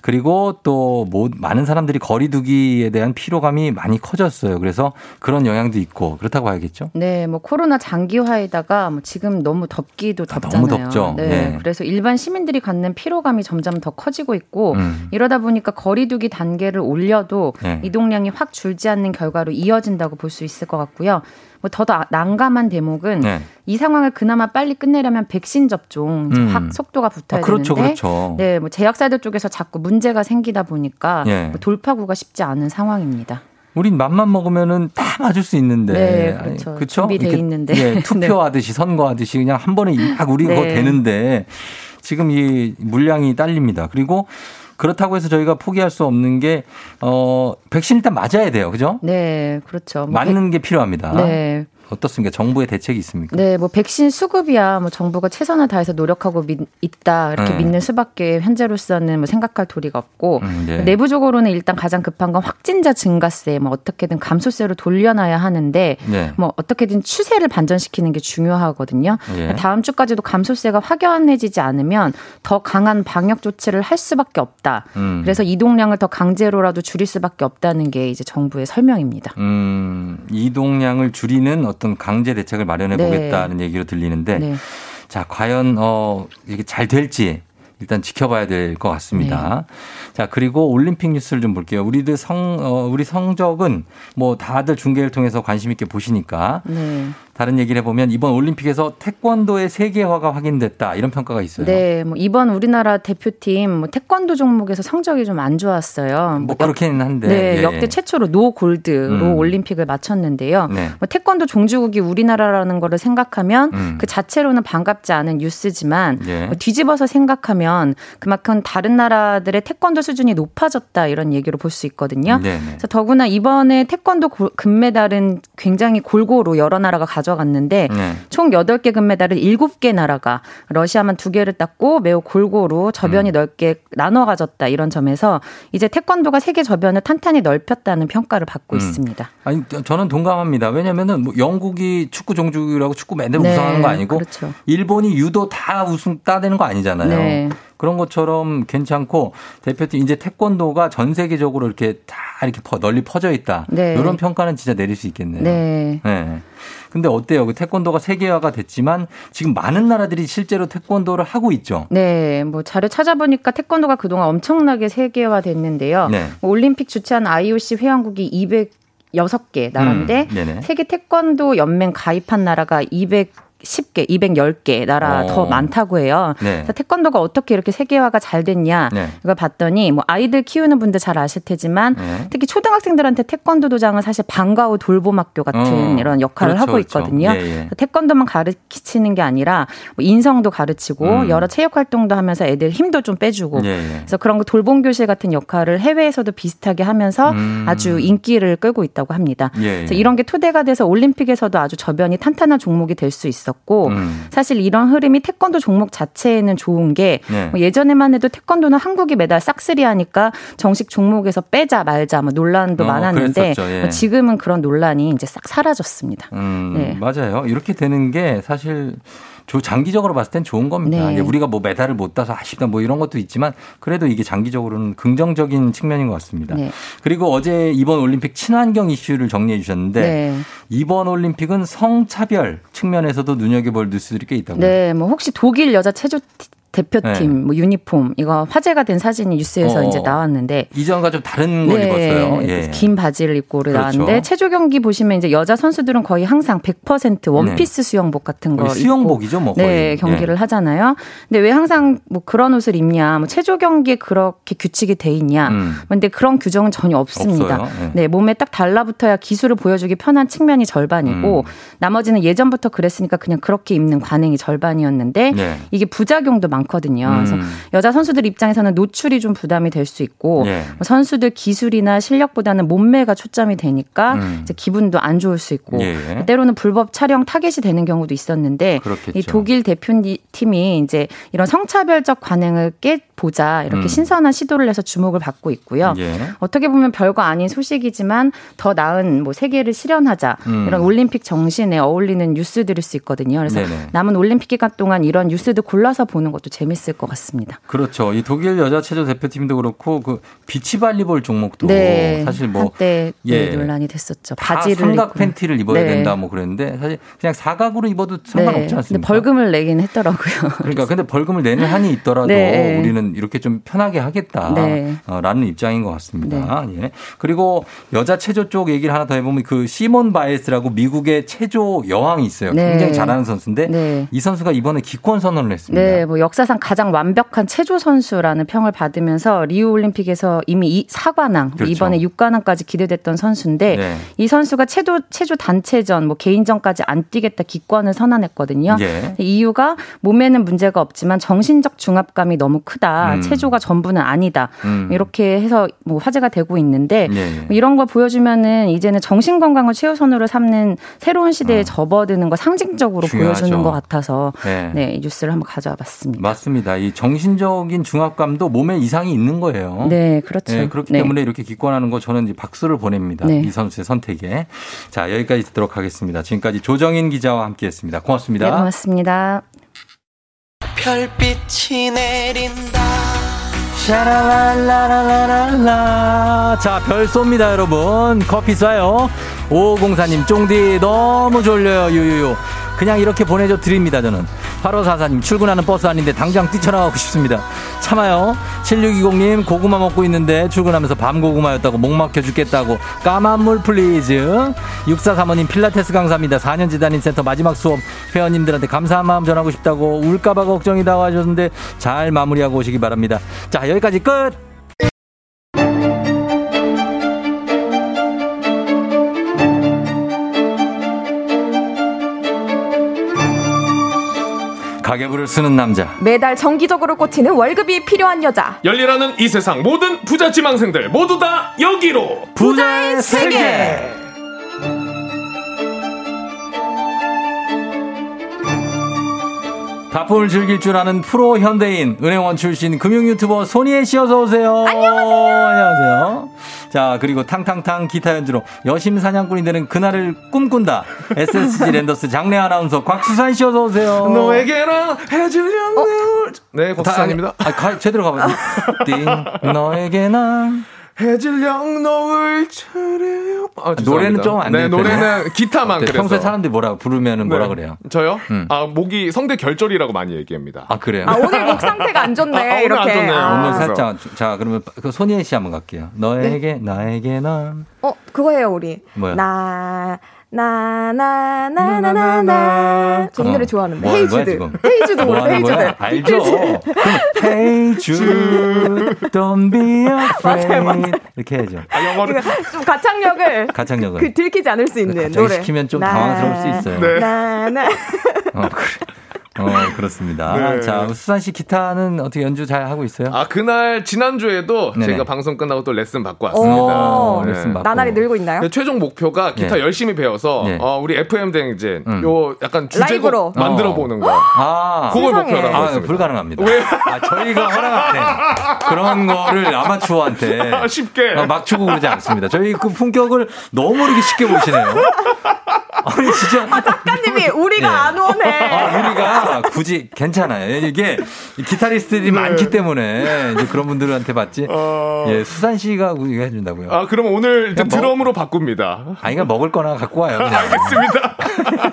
S1: 그리고 또 뭐 많은 사람들이 거리두기에 대한 피로감이 많이 커졌어요. 그래서 그런 영향도 있고 그렇다고 봐야겠죠.
S14: 네, 뭐 코로나 장기화에다가 뭐 지금 너무 덥기도 덥잖아요.
S1: 너무 덥죠.
S14: 네,
S1: 네.
S14: 그래서 일반 시민들이 갖는 피로감이 점점 더 커지고 있고
S1: 음.
S14: 이러다 보니까 거리두기 단계를 올려도
S1: 네.
S14: 이동량이 확 줄지 않는 결과로 이어진다고 볼 수 있을 것 같고요. 뭐더 난감한 대목은
S1: 네.
S14: 이 상황을 그나마 빨리 끝내려면 백신 접종
S1: 음.
S14: 확 속도가 붙어야
S1: 아, 그렇죠,
S14: 되는데
S1: 그렇죠.
S14: 네, 뭐 제약사들 쪽에서 자꾸 문제가 생기다 보니까
S1: 예.
S14: 뭐 돌파구가 쉽지 않은 상황입니다.
S1: 우린 맘만 먹으면 다 맞을 수 있는데.
S14: 네, 그렇죠.
S1: 그쵸?
S14: 준비돼
S1: 이렇게,
S14: 있는데.
S1: 예, 투표하듯이 선거하듯이 그냥 한 번에 막 우리 그거
S14: 네.
S1: 되는데 지금 이 물량이 딸립니다. 그리고 그렇다고 해서 저희가 포기할 수 없는 게, 어, 백신 일단 맞아야 돼요. 그죠?
S14: 네, 그렇죠. 뭐
S1: 맞는 게 필요합니다.
S14: 네.
S1: 어떻습니까? 정부의 대책이 있습니까?
S14: 네, 뭐 백신 수급이야 뭐 정부가 최선을 다해서 노력하고 믿, 있다 이렇게
S1: 네.
S14: 믿는 수밖에 현재로서는 뭐 생각할 도리가 없고
S1: 음, 예.
S14: 내부적으로는 일단 가장 급한 건 확진자 증가세 뭐 어떻게든 감소세로 돌려놔야 하는데
S1: 네.
S14: 뭐 어떻게든 추세를 반전시키는 게 중요하거든요.
S1: 예.
S14: 다음 주까지도 감소세가 확연해지지 않으면 더 강한 방역 조치를 할 수밖에 없다.
S1: 음.
S14: 그래서 이동량을 더 강제로라도 줄일 수밖에 없다는 게 이제 정부의 설명입니다.
S1: 음, 이동량을 줄이는 어떤 강제 대책을 마련해
S14: 네.
S1: 보겠다는 얘기로 들리는데
S14: 네.
S1: 자, 과연 어 이게 잘 될지 일단 지켜봐야 될 것 같습니다.
S14: 네.
S1: 자, 그리고 올림픽 뉴스를 좀 볼게요. 우리들 성 어, 우리 성적은 뭐 다들 중계를 통해서 관심 있게 보시니까
S14: 네.
S1: 다른 얘기를 해보면 이번 올림픽에서 태권도의 세계화가 확인됐다 이런 평가가 있어요.
S14: 네, 뭐 이번 우리나라 대표팀 뭐 태권도 종목에서 성적이 좀 안 좋았어요.
S1: 뭐 그렇기는 한데
S14: 네,
S1: 예,
S14: 역대
S1: 예.
S14: 최초로 노 골드로
S1: 음.
S14: 올림픽을 마쳤는데요.
S1: 네.
S14: 뭐 태권도 종주국이 우리나라라는 거를 생각하면
S1: 음.
S14: 그 자체로는 반갑지 않은 뉴스지만
S1: 예.
S14: 뭐 뒤집어서 생각하면 그만큼 다른 나라들의 태권도 수준이 높아졌다 이런 얘기로 볼 수 있거든요.
S1: 네, 네.
S14: 그래서 더구나 이번에 태권도 고- 금메달은 굉장히 골고루 여러 나라가 가 져갔는데
S1: 네.
S14: 총 8개 금메달을 7개 나라가 러시아만 2개를 땄고 매우 골고루 저변이
S1: 음.
S14: 넓게 나눠 가졌다 이런 점에서 이제 태권도가 세계 저변을 탄탄히 넓혔다는 평가를 받고
S1: 음.
S14: 있습니다.
S1: 아니 저는 동감합니다. 왜냐면은 뭐 영국이 축구 종주국이라고 축구 맨날
S14: 네,
S1: 우승하는 거 아니고
S14: 그렇죠.
S1: 일본이 유도 다 우승 따내는 거 아니잖아요.
S14: 네.
S1: 그런 것처럼 괜찮고 대표팀 이제 태권도가 전 세계적으로 이렇게 다 이렇게 퍼- 널리 퍼져 있다.
S14: 네.
S1: 이런 평가는 진짜 내릴 수 있겠네요.
S14: 네.
S1: 네. 근데 어때요? 그 태권도가 세계화가 됐지만 지금 많은 나라들이 실제로 태권도를 하고 있죠.
S14: 네, 뭐 자료 찾아보니까 태권도가 그동안 엄청나게 세계화 됐는데요.
S1: 네.
S14: 뭐 올림픽 주최한 IOC 회원국이 206개 나라인데
S1: 음.
S14: 세계 태권도 연맹 가입한 나라가 210개, 210개 나라
S1: 어.
S14: 더 많다고 해요.
S1: 네.
S14: 그래서 태권도가 어떻게 이렇게 세계화가 잘 됐냐
S1: 네.
S14: 이걸 봤더니 뭐 아이들 키우는 분들 잘 아실 테지만
S1: 네.
S14: 특히 초등학생들한테 태권도 도장은 사실 방과 후 돌봄학교 같은
S1: 어,
S14: 이런 역할을
S1: 그렇죠,
S14: 하고
S1: 그렇죠.
S14: 있거든요.
S1: 예, 예.
S14: 그래서 태권도만 가르치는 게 아니라 뭐 인성도 가르치고
S1: 음.
S14: 여러 체육 활동도 하면서 애들 힘도 좀 빼주고
S1: 예, 예.
S14: 그래서 그런 거 돌봄 교실 같은 역할을 해외에서도 비슷하게 하면서
S1: 음.
S14: 아주 인기를 끌고 있다고 합니다.
S1: 예,
S14: 그래서
S1: 예.
S14: 이런 게 토대가 돼서 올림픽에서도 아주 저변이 탄탄한 종목이 될 수 있 었고
S1: 음.
S14: 사실 이런 흐름이 태권도 종목 자체에는 좋은 게
S1: 네.
S14: 뭐 예전에만 해도 태권도는 한국이 매달 싹쓸이 하니까 정식 종목에서 빼자 말자 뭐 논란도
S1: 어,
S14: 많았는데
S1: 예.
S14: 뭐 지금은 그런 논란이 이제 싹 사라졌습니다.
S1: 음,
S14: 네.
S1: 맞아요. 이렇게 되는 게 사실 조- 장기적으로 봤을 땐 좋은 겁니다.
S14: 네.
S1: 예, 우리가 뭐 메달을 못 따서 아쉽다 뭐 이런 것도 있지만 그래도 이게 장기적으로는 긍정적인 측면인 것 같습니다.
S14: 네.
S1: 그리고 어제 이번 올림픽 친환경 이슈를 정리해 주셨는데
S14: 네.
S1: 이번 올림픽은 성차별 측면에서도 눈여겨볼 뉴스들이 꽤 있다고요.
S14: 네, 뭐 혹시 독일 여자 체조 티- 대표팀
S1: 네.
S14: 뭐 유니폼 이거 화제가 된 사진이 뉴스에서
S1: 어.
S14: 이제 나왔는데
S1: 이전과 좀 다른 걸 입었어요. 예.
S14: 긴 바지를 입고
S1: 그렇죠.
S14: 나왔는데 체조 경기 보시면 이제 여자 선수들은 거의 항상 100% 원피스 수영복 같은 거
S1: 네. 수영복이죠, 뭐 거의.
S14: 네, 경기를
S1: 예.
S14: 하잖아요. 근데 왜 항상 뭐 그런 옷을 입냐? 뭐 체조 경기에 그렇게 규칙이 돼 있냐?
S1: 음.
S14: 근데 그런 규정은 전혀 없습니다.
S1: 예.
S14: 네, 몸에 딱 달라붙어야 기술을 보여주기 편한 측면이 절반이고
S1: 음.
S14: 나머지는 예전부터 그랬으니까 그냥 그렇게 입는 관행이 절반이었는데
S1: 네.
S14: 이게 부작용도 많 거든요.
S1: 음.
S14: 그래서 여자 선수들 입장에서는 노출이 좀 부담이 될 수 있고
S1: 예.
S14: 뭐 선수들 기술이나 실력보다는 몸매가 초점이 되니까
S1: 음.
S14: 이제 기분도 안 좋을 수 있고
S1: 예.
S14: 때로는 불법 촬영 타겟이 되는 경우도 있었는데
S1: 그렇겠죠.
S14: 이 독일 대표팀이 이제 이런 성차별적 관행을 깨보자 이렇게
S1: 음.
S14: 신선한 시도를 해서 주목을 받고 있고요.
S1: 예.
S14: 어떻게 보면 별거 아닌 소식이지만 더 나은 뭐 세계를 실현하자
S1: 음.
S14: 이런 올림픽 정신에 어울리는 뉴스들일 수 있거든요. 그래서
S1: 네네.
S14: 남은 올림픽 기간 동안 이런 뉴스들 골라서 보는 것도 재밌을 것 같습니다.
S1: 그렇죠. 이 독일 여자 체조 대표팀도 그렇고 그 비치 발리볼 종목도
S14: 네,
S1: 사실 뭐
S14: 한때
S1: 예.
S14: 네, 논란이 됐었죠.
S1: 다
S14: 바지를
S1: 삼각
S14: 입고.
S1: 팬티를 입어야
S14: 네.
S1: 된다 뭐 그랬는데 사실 그냥 사각으로 입어도 상관없지
S14: 네,
S1: 않습니까?
S14: 벌금을 내긴 했더라고요.
S1: 그러니까 근데 벌금을 내는 한이 있더라도
S14: 네.
S1: 우리는 이렇게 좀 편하게 하겠다라는
S14: 네.
S1: 입장인 것 같습니다. 예. 그리고 여자 체조 쪽 얘기를 하나 더 해보면 그 시몬 바에스라고 미국의 체조 여왕이 있어요.
S14: 네.
S1: 굉장히 잘하는 선수인데
S14: 네.
S1: 이 선수가 이번에 기권 선언을 했습니다.
S14: 네, 뭐 역사 상 가장 완벽한 체조 선수라는 평을 받으면서 리우 올림픽에서 이미 이 4관왕,
S1: 그렇죠.
S14: 이번에 6관왕까지 기대됐던 선수인데
S1: 네.
S14: 이 선수가 체조 체조 단체전, 뭐 개인전까지 안 뛰겠다 기권을 선언했거든요.
S1: 예.
S14: 이유가 몸에는 문제가 없지만 정신적 중압감이 너무 크다.
S1: 음.
S14: 체조가 전부는 아니다.
S1: 음.
S14: 이렇게 해서 뭐 화제가 되고 있는데
S1: 예, 예.
S14: 뭐 이런 걸 보여주면은 이제는 정신 건강을 최우선으로 삼는 새로운 시대에 접어드는 거 상징적으로
S1: 아. 중요하죠.
S14: 보여주는 것 같아서
S1: 네.
S14: 네, 이 뉴스를 한번 가져와 봤습니다.
S1: 맞습니다. 이 정신적인 중압감도 몸에 이상이 있는 거예요.
S14: 네, 그렇죠.
S1: 네, 그렇기
S14: 네.
S1: 때문에 이렇게 기권하는 거 저는 이제 박수를 보냅니다.
S14: 네.
S1: 이 선수의 선택에. 자, 여기까지 듣도록 하겠습니다. 지금까지 조정인 기자와 함께 했습니다. 고맙습니다.
S14: 네, 고맙습니다.
S3: 별빛이 내린다
S1: 샤라랄라라라라. 자, 별 쏩니다, 여러분. 커피 쏴요. 5504님, 쫑디 너무 졸려요, 유유유. 그냥 이렇게 보내줘 드립니다, 저는. 8544님, 출근하는 버스 안인데 당장 뛰쳐나가고 싶습니다. 참아요. 7620님, 고구마 먹고 있는데 출근하면서 밤고구마였다고 목 막혀 죽겠다고. 까만 물 please. 6435님, 필라테스 강사입니다. 4년째 다닌 센터 마지막 수업. 회원님들한테 감사한 마음 전하고 싶다고 울까봐 걱정이다고 하셨는데 잘 마무리하고 오시기 바랍니다. 자, 여기까지 끝! 가계부를 쓰는 남자.
S15: 매달 정기적으로 꽂히는 월급이 필요한 여자.
S16: 열리라는 이 세상 모든 부자 지망생들 모두 다 여기로
S1: 부자의 세계. 바쁨을 즐길 줄 아는 프로 현대인 은행원 출신 금융 유튜버 손희애 씨 어서 오세요. 안녕하세요. 안녕하세요. 자 그리고 탕탕탕 기타 연주로 여심 사냥꾼이 되는 그날을 꿈꾼다. SSG 랜더스 장래 아나운서 곽수산 씨 어서 오세요.
S16: 너에게나 해주려는 네 곽수산입니다.
S1: 아, 가, 제대로 가봐요. 띵 너에게나
S16: 해질녘 노을 차례요. 아,
S1: 노래는 좀안
S16: 네,
S1: 되는
S16: 노래는? 기타만? 그래서.
S1: 평소에 사람들이 뭐라 부르면은 뭐라
S16: 네.
S1: 그래요?
S16: 저요?
S1: 음.
S16: 아, 목이 성대 결절이라고 많이 얘기합니다.
S1: 아 그래요?
S15: 아, 오늘 목 상태가 안 좋네.
S16: 아, 오늘 안
S15: 이렇게.
S16: 좋네요.
S15: 아.
S1: 오늘 살짝 자 그러면 그 손예은 씨 한번 갈게요. 너에게 나에게 넌
S15: 어, 그거예요, 우리.
S1: 뭐야?
S15: 나, 나, 나, 나, 나, 나, 나. 저이 노래
S1: 어.
S15: 좋아하는데.
S1: 뭐
S15: Hey Jude. Hey Jude
S1: 뭐 거야?
S15: Hey Jude.
S1: 알죠. Jude, don't be afraid 이렇게 해야죠.
S16: 아, 영어를
S15: 이거 좀 가창력을
S1: 가창력을
S15: 그 들키지 않을 수 있는
S1: 갑자기
S15: 노래.
S1: 시키면 좀
S15: 나,
S1: 당황스러울 수 있어요.
S16: 네.
S15: 나, 나.
S1: 어, 그래. 어, 그렇습니다.
S16: 네.
S1: 자, 수산 씨 기타는 어떻게 연주 잘 하고 있어요?
S16: 아, 그날 지난주에도
S1: 네네.
S16: 제가 방송 끝나고 또 레슨 받고 왔습니다.
S15: 오,
S16: 네.
S1: 레슨 받고.
S15: 나날이 늘고 있나요?
S16: 네, 최종 목표가 기타
S1: 네.
S16: 열심히 배워서
S1: 네.
S16: 어, 우리 FM 대행진
S1: 음.
S16: 요 약간 주제곡
S15: 라이브로.
S16: 만들어 보는 거.
S1: 아,
S16: 그걸. 목표로 하고
S1: 아,
S16: 있습니다.
S1: 불가능합니다.
S16: 왜?
S1: 아, 저희가 허락 안 해. 그런 거를 아마추어한테
S16: 아, 쉽게.
S1: 어, 막 주고 그러지 않습니다. 저희 그 품격을 너무 이렇게 쉽게 보시네요. 아니, 진짜.
S15: 작가님이 우리가
S1: 네.
S15: 안 오네.
S1: 아, 우리가 굳이 괜찮아요. 이게 기타리스트들이 많기 때문에 이제 그런 분들한테 받지.
S16: 네. 어.
S1: 예, 수산 씨가 우리가 해준다고요.
S16: 아, 그럼 오늘 드럼으로 바꿉니다.
S1: 아니, 그러니까 먹을 거나 갖고 와요. 그냥.
S16: 알겠습니다.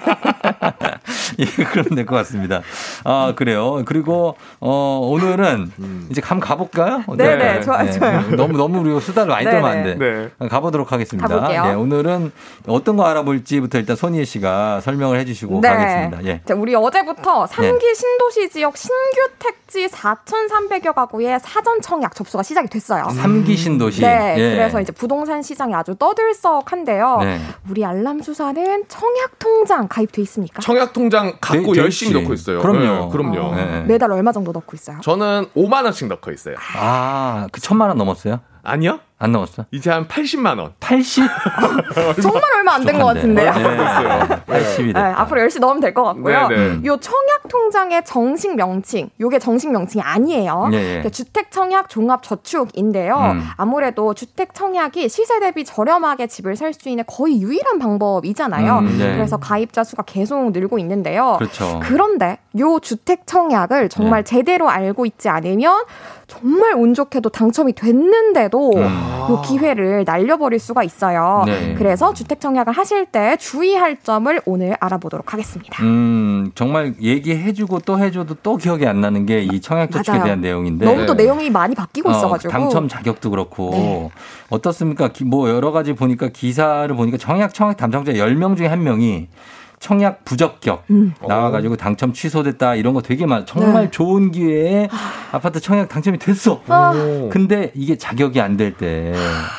S1: 예, 그러면 될 것 같습니다. 아, 그래요. 그리고, 어, 오늘은 이제 감 가볼까요?
S15: 네네, 좋아요, 좋아요.
S1: 너무, 너무 우리가 수다를 많이
S15: 네네.
S1: 떨면 안 돼.
S16: 네.
S1: 가보도록 하겠습니다.
S15: 가볼게요.
S1: 네, 오늘은 어떤 거 알아볼지부터 일단 손희애 씨가 설명을 해주시고 가겠습니다. 예.
S15: 자, 우리 어제부터 3기 신도시 지역 신규 택지 4,300여 가구의 사전 청약 접수가 시작이 됐어요.
S1: 삼기 신도시.
S15: 네,
S1: 예.
S15: 그래서 이제 부동산 시장이 아주 떠들썩한데요.
S1: 네.
S15: 우리 알람 수사는 청약 통장 가입돼 있습니까?
S16: 청약 통장 갖고
S1: 돼- 돼
S16: 열심히. 넣고 있어요.
S1: 그럼요.
S16: 네, 그럼요.
S1: 네.
S15: 매달 얼마 정도 넣고 있어요?
S16: 저는 5만 원씩 넣고 있어요.
S1: 아, 그 천만 원 넘었어요?
S16: 아니요?
S1: 안 넘었어?
S16: 이제 한 80만 원.
S1: 80?
S15: 정말 얼마 안 된 것 같은데요.
S1: 네. 80이
S15: 네. 앞으로 열심히 넣으면 될 것 같고요.
S16: 네, 네.
S15: 요 청약 통장의 정식 명칭, 요게 정식 명칭이 아니에요. 그러니까 주택 청약 종합 저축인데요.
S1: 음.
S15: 아무래도 주택 청약이 시세 대비 저렴하게 집을 살 수 있는 거의 유일한 방법이잖아요.
S1: 음, 네.
S15: 그래서 가입자 수가 계속 늘고 있는데요.
S1: 그렇죠.
S15: 그런데 요 주택 청약을 정말
S1: 네.
S15: 제대로 알고 있지 않으면 정말 운 좋게도 당첨이 됐는데도 요 기회를 날려버릴 수가 있어요.
S1: 음. 네.
S15: 그래서 주택 청약을 하실 때 주의할 점을 오늘 알아보도록 하겠습니다.
S1: 음, 정말 얘기해주고 또 해줘도 또 기억이 안 나는 게 이 청약저축에
S15: 맞아요.
S1: 대한 내용인데.
S15: 너무 또 내용이 많이 바뀌고
S1: 어,
S15: 있어가지고
S1: 당첨 자격도 그렇고
S15: 네.
S1: 어떻습니까? 기- 뭐 여러 가지 보니까 기사를 보니까 청약 청약 당첨자 10명 중에 한 명이 청약 부적격
S15: 음.
S1: 나와가지고 당첨 취소됐다 이런 거 되게 많아. 정말
S15: 네.
S1: 좋은 기회에 아파트 청약 당첨이 됐어.
S15: 아.
S1: 근데 이게 자격이 안 될 때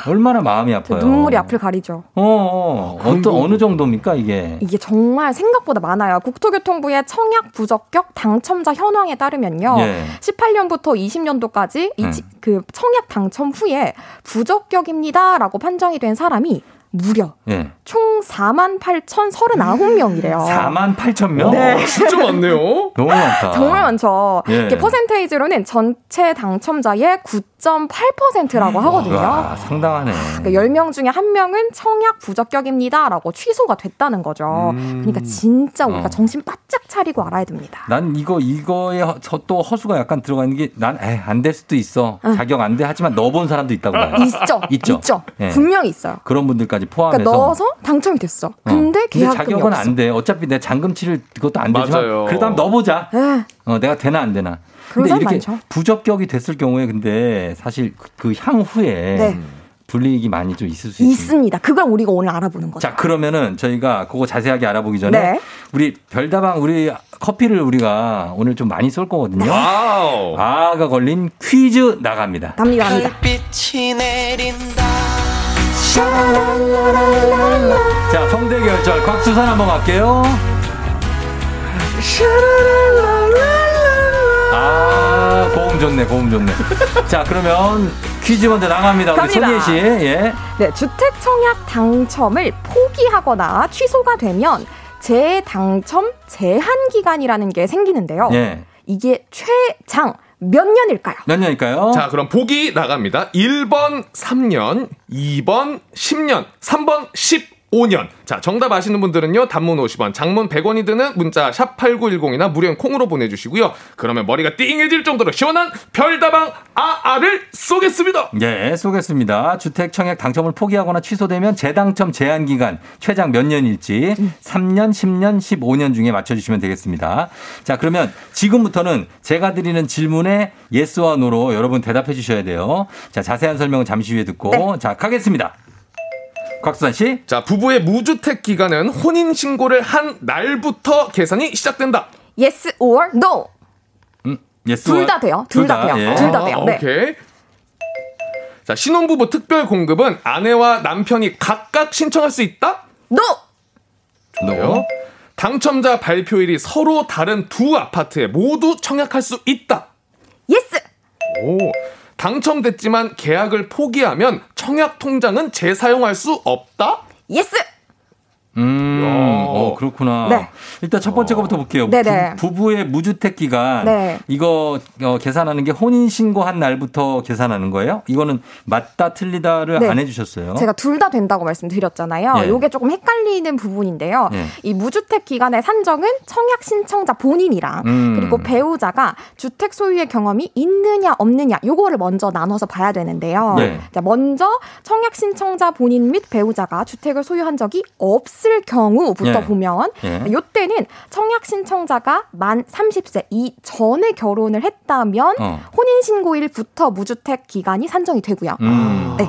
S1: 얼마나 마음이 아파요.
S15: 눈물이 앞을 가리죠.
S1: 어, 어. 어떤 어느 정도입니까 이게?
S15: 이게 정말 생각보다 많아요. 국토교통부의 청약 부적격 당첨자 현황에 따르면요.
S1: 예.
S15: 18년부터 20년도까지 이
S1: 음.
S15: 지- 그 청약 당첨 후에 부적격입니다라고 판정이 된 사람이 무려
S1: 예.
S15: 총 4만 8,039명이래요.
S1: 4만 8천 명?
S15: 네.
S16: 진짜 많네요.
S1: 너무 많다.
S15: 정말 많죠.
S1: 예.
S15: 이게 퍼센테이지로는 전체 당첨자의 9.8%라고 하거든요.
S1: 와, 상당하네.
S15: 그러니까 10명 중에 한 명은 청약 부적격입니다라고 취소가 됐다는 거죠.
S1: 음.
S15: 그러니까 진짜 우리가
S1: 어.
S15: 정신 바짝 차리고 알아야 됩니다.
S1: 난 이거 이거에 허- 저또 허수가 약간 들어가 있는 게 난 안 될 수도 있어 자격 안 돼 하지만 넣어본 사람도 있다고 봐요.
S15: 있죠.
S1: 있죠.
S15: 있죠.
S1: 예.
S15: 분명히 있어요.
S1: 그런 분들까지 포함해서
S15: 그러니까 넣어서 당첨이 됐어.
S1: 어.
S15: 근데 계약금이
S1: 자격은
S15: 없어.
S1: 안 돼. 어차피 내 잔금 치를 그것도 안 되지만
S16: 맞아요.
S1: 그래도 한번 넣어보자.
S15: 예.
S1: 어, 내가 되나 안 되나.
S15: 그런
S1: 근데 이렇게
S15: 많죠.
S1: 부적격이 됐을 경우에 근데 사실 그- 그 향후에
S15: 네.
S1: 불이익이 많이 좀 있을 수 있습니다.
S15: 있습니다. 그걸 우리가 오늘 알아보는 거죠.
S1: 자, 그러면은 저희가 그거 자세하게 알아보기 전에
S15: 네.
S1: 우리 별다방 우리 커피를 우리가 오늘 좀 많이 쏠 거거든요.
S16: Wow.
S1: 아아가 걸린 퀴즈 나갑니다.
S15: 갑니다, 갑니다.
S1: 자, 성대 결절 곽수산 한번 갈게요. 아, 고음 좋네, 고음 좋네. 자, 그러면 퀴즈 먼저 나갑니다. 우리
S15: 갑니다.
S1: 손예 씨. 예.
S15: 네, 주택 청약 당첨을 포기하거나 취소가 되면 재당첨 제한 기간이라는 게 생기는데요.
S1: 예.
S15: 이게 최장 몇 년일까요?
S1: 몇 년일까요?
S16: 자, 그럼 보기 나갑니다. 1번 3년, 2번 10년, 3번 5년. 자, 정답 아시는 분들은요, 단문 50원, 장문 100원이 드는 문자 샵8910이나 무료인 콩으로 보내주시고요. 그러면 머리가 띵해질 정도로 시원한 별다방 아아를 쏘겠습니다.
S1: 예, 쏘겠습니다. 주택 청약 당첨을 포기하거나 취소되면 재당첨 제한 기간 최장 몇 년일지 3년, 10년, 15년 중에 맞춰주시면 되겠습니다. 자, 그러면 지금부터는 제가 드리는 질문에 예스와 노로 여러분 대답해 주셔야 돼요. 자, 자세한 설명은 잠시 후에 듣고 자, 가겠습니다. 곽수산 씨.
S16: 자, 부부의 무주택 기간은 혼인 신고를 한 날부터 계산이 시작된다.
S15: Yes or no.
S1: Yes.
S15: 둘다 돼요. 둘 다 돼요.
S1: 예.
S15: 둘다 돼요. 네.
S16: 오케이. 자, 신혼부부 특별 공급은 아내와 남편이 각각 신청할 수 있다?
S15: No.
S16: 좋네요. 당첨자 발표일이 서로 다른 두 아파트에 모두 청약할 수 있다.
S15: Yes.
S16: 오. 당첨됐지만 계약을 포기하면 청약 통장은 재사용할 수 없다?
S15: Yes.
S1: 음, 어, 그렇구나.
S15: 네.
S1: 일단 첫 번째 거부터 볼게요.
S15: 네네.
S1: 부, 부의 무주택 기간.
S15: 네.
S1: 이거 어, 계산하는 게 혼인 신고한 날부터 계산하는 거예요? 이거는 맞다 틀리다를
S15: 네.
S1: 안 해 주셨어요.
S15: 제가 둘 다 된다고 말씀드렸잖아요.
S1: 예.
S15: 요게 조금 헷갈리는 부분인데요.
S1: 예.
S15: 이 무주택 기간의 산정은 청약 신청자 본인이랑
S1: 음.
S15: 그리고 배우자가 주택 소유의 경험이 있느냐 없느냐 요거를 먼저 나눠서 봐야 되는데요.
S1: 네.
S15: 자, 먼저 청약 신청자 본인 및 배우자가 주택을 소유한 적이 없을 경우부터
S1: 예.
S15: 보면
S1: 예.
S15: 요때는 청약 신청자가 만 30세 이전에 결혼을 했다면
S1: 어.
S15: 혼인 신고일부터 무주택 기간이 산정이 되고요.
S1: 음.
S15: 네.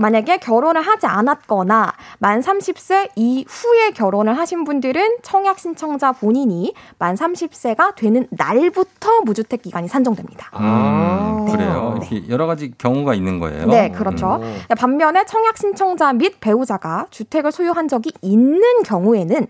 S15: 만약에 결혼을 하지 않았거나 만 30세 이후에 결혼을 하신 분들은 청약 신청자 본인이 만 30세가 되는 날부터 무주택 기간이 산정됩니다.
S1: 음, 그래요. 이렇게 여러 가지 경우가 있는 거예요.
S15: 네, 그렇죠.
S1: 음.
S15: 반면에 청약 신청자 및 배우자가 주택을 소유한 적이 있는 경우에는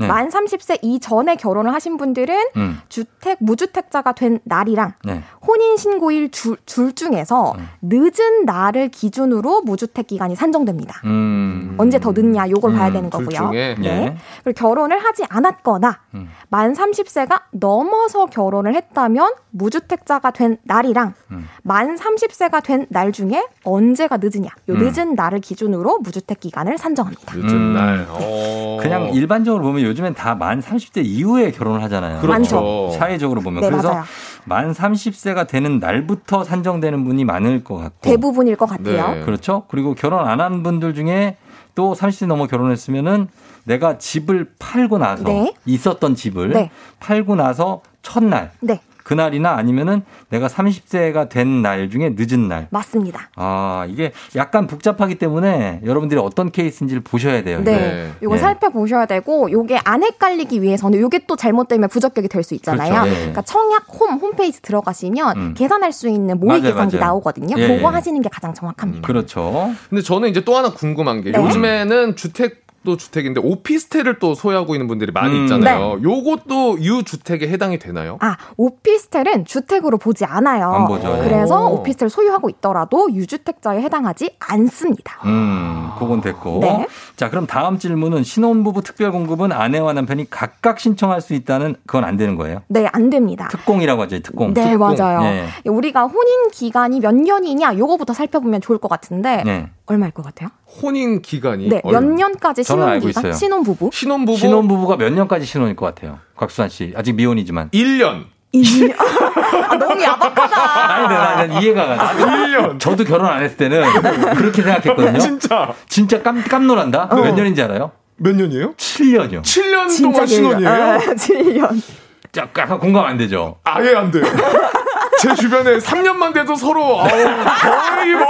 S1: 네.
S15: 만 30세 이전에 결혼을 하신 분들은
S1: 음.
S15: 주택 무주택자가 된 날이랑
S1: 네.
S15: 혼인 신고일 줄, 둘 중에서 늦은 날을 기준으로 무주택 기간이 산정됩니다.
S1: 음.
S15: 언제 더 늦냐 요걸 봐야
S1: 음,
S15: 되는
S1: 둘
S15: 거고요. 네.
S1: 예.
S15: 그리고 결혼을 하지 않았거나
S1: 음.
S15: 만 30세가 넘어서 결혼을 했다면 무주택자가 된 날이랑
S1: 음.
S15: 만 30세가 된 날 중에 언제가 늦으냐 요
S1: 음.
S15: 늦은 날을 기준으로 무주택 기간을 산정합니다.
S16: 늦은 날. 어.
S1: 그냥 일반적으로 보면 요즘엔 다 만 30대 이후에 결혼을 하잖아요.
S16: 그렇죠.
S1: 사회적으로 보면.
S15: 네,
S1: 그래서
S15: 맞아요.
S1: 만 30세가 되는 날부터 산정되는 분이 많을 것 같고.
S15: 대부분일 것 같아요.
S16: 네.
S1: 그렇죠. 그리고 결혼 안 한 분들 중에 또 30세 넘어 결혼했으면은 내가 집을 팔고 나서
S15: 네.
S1: 있었던 집을
S15: 네.
S1: 팔고 나서 첫날
S15: 네,
S1: 그날이나 아니면은 내가 30세가 된 날 중에 늦은 날.
S15: 맞습니다.
S1: 아, 이게 약간 복잡하기 때문에 여러분들이 어떤 케이스인지를 보셔야 돼요.
S15: 네. 요거
S1: 예.
S15: 살펴보셔야 되고 요게 안 헷갈리기 위해서는 요게 또 잘못되면 부적격이 될 수 있잖아요.
S1: 그렇죠. 예.
S15: 그러니까 청약 홈 홈페이지 들어가시면
S1: 음.
S15: 계산할 수 있는 모의
S1: 맞아요,
S15: 계산기
S1: 맞아요.
S15: 나오거든요.
S1: 예,
S15: 그거
S1: 예.
S15: 하시는 게 가장 정확합니다.
S1: 그렇죠.
S16: 근데 저는 이제 또 하나 궁금한 게
S15: 네.
S16: 요즘에는 주택 도 주택인데 오피스텔을 또 소유하고 있는 분들이 많이
S1: 음.
S16: 있잖아요. 요것도 유주택에 해당이 되나요?
S15: 아, 오피스텔은 주택으로 보지 않아요. 그래서
S16: 오.
S15: 오피스텔 소유하고 있더라도 유주택자에 해당하지 않습니다.
S1: 음, 그건 됐고.
S15: 네.
S1: 자, 그럼 다음 질문은 신혼부부 특별 공급은 아내와 남편이 각각 신청할 수 있다는 그건 안 되는 거예요.
S15: 네, 안 됩니다.
S1: 특공이라고 하죠, 특공.
S15: 네,
S1: 특공.
S15: 맞아요.
S1: 예.
S15: 우리가 혼인 기간이 몇 년이냐 요거부터 살펴보면 좋을 것 같은데
S1: 네.
S15: 얼마일 것 같아요?
S16: 혼인 기간이
S15: 네, 몇 년까지
S1: 저는
S15: 신혼
S1: 알고
S15: 기간?
S1: 있어요.
S15: 신혼부부?
S16: 신혼부부
S1: 신혼부부가 몇 년까지 신혼일 것 같아요? 곽수산 씨. 아직 미혼이지만.
S16: 1년.
S15: 아, 너무 야박하다.
S1: 아니, 나, 난 이해가 가. 나도
S16: 1년.
S1: 저도 결혼 안 했을 때는 그렇게 생각했거든요.
S16: 진짜.
S1: 진짜 깜, 깜놀한다? 몇 년인지 알아요?
S16: 몇 년이에요?
S1: 7년이요.
S16: 7년 동안 신혼이에요?
S15: 아, 7년.
S1: 약간 공감 안 되죠?
S16: 아예 안 돼요. 제 주변에 3년만 돼도 서로 아우, 거의 뭐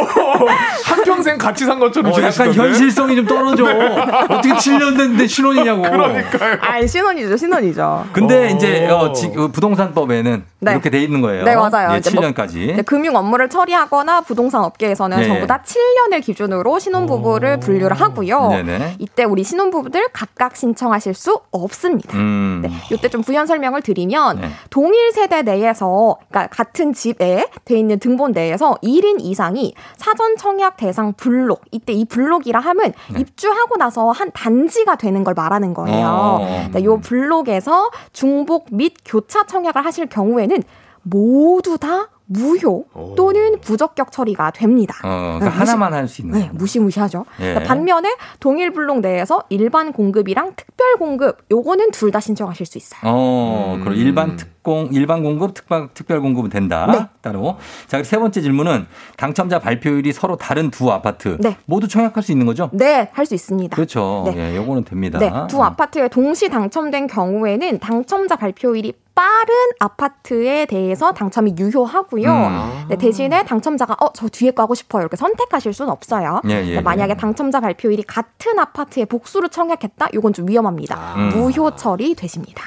S16: 한평생 같이 산 것처럼
S1: 어, 약간. 현실성이 좀 떨어져. 어떻게 7년 됐는데 신혼이냐고.
S16: 그러니까요.
S15: 아, 신혼이죠, 신혼이죠.
S1: 근데
S16: 어.
S1: 이제 어, 지- 그 부동산법에는
S15: 네.
S1: 이렇게 돼 있는 거예요.
S15: 네, 맞아요.
S1: 예,
S15: 이제 뭐-
S1: 7년까지.
S15: 이제 금융 업무를 처리하거나 부동산 업계에서는
S1: 네.
S15: 전부 다 7년을 기준으로 신혼부부를 분류를 하고요.
S1: 네네.
S15: 이때 우리 신혼부부들 각각 신청하실 수 없습니다.
S1: 음.
S15: 네, 이때 좀 부연 설명을 드리면
S1: 네.
S15: 동일 세대 내에서 그러니까 같은 집에 돼 있는 등본 내에서 1인 이상이 사전 청약 대상 블록 이때 이 블록이라 함은
S1: 네.
S15: 입주하고 나서 한 단지가 되는 걸 말하는 거예요.
S1: 어.
S15: 네, 요 블록에서 중복 및 교차 청약을 하실 경우에는 모두 다 무효 또는 부적격 처리가 됩니다.
S1: 어, 그러니까
S15: 네, 무시-
S1: 하나만 할 수 있는.
S15: 네, 무시무시하죠.
S1: 예.
S15: 그러니까 반면에 동일 블록 내에서 일반 공급이랑 특별 공급 요거는 둘 다 신청하실 수 있어요.
S1: 어,
S16: 음.
S1: 그럼 일반 특공, 일반 공급, 특별, 특별 공급은 된다.
S15: 네.
S1: 따로. 자, 세 번째 질문은 당첨자 발표율이 서로 다른 두 아파트.
S15: 네.
S1: 모두 청약할 수 있는 거죠?
S15: 네, 할 수 있습니다.
S1: 그렇죠.
S15: 네.
S1: 예, 요거는 됩니다.
S15: 네, 두 아파트에 동시 당첨된 경우에는 당첨자 발표율이 빠른 아파트에 대해서 당첨이 유효하고요.
S1: 음.
S15: 네, 대신에 당첨자가 어, 저 뒤에 거 하고 싶어요. 이렇게 선택하실 수는 없어요.
S1: 예, 예,
S15: 네, 만약에
S1: 예.
S15: 당첨자 발표율이 같은 아파트에 복수로 청약했다? 이건 좀 위험합니다.
S1: 음.
S15: 무효 처리 되십니다.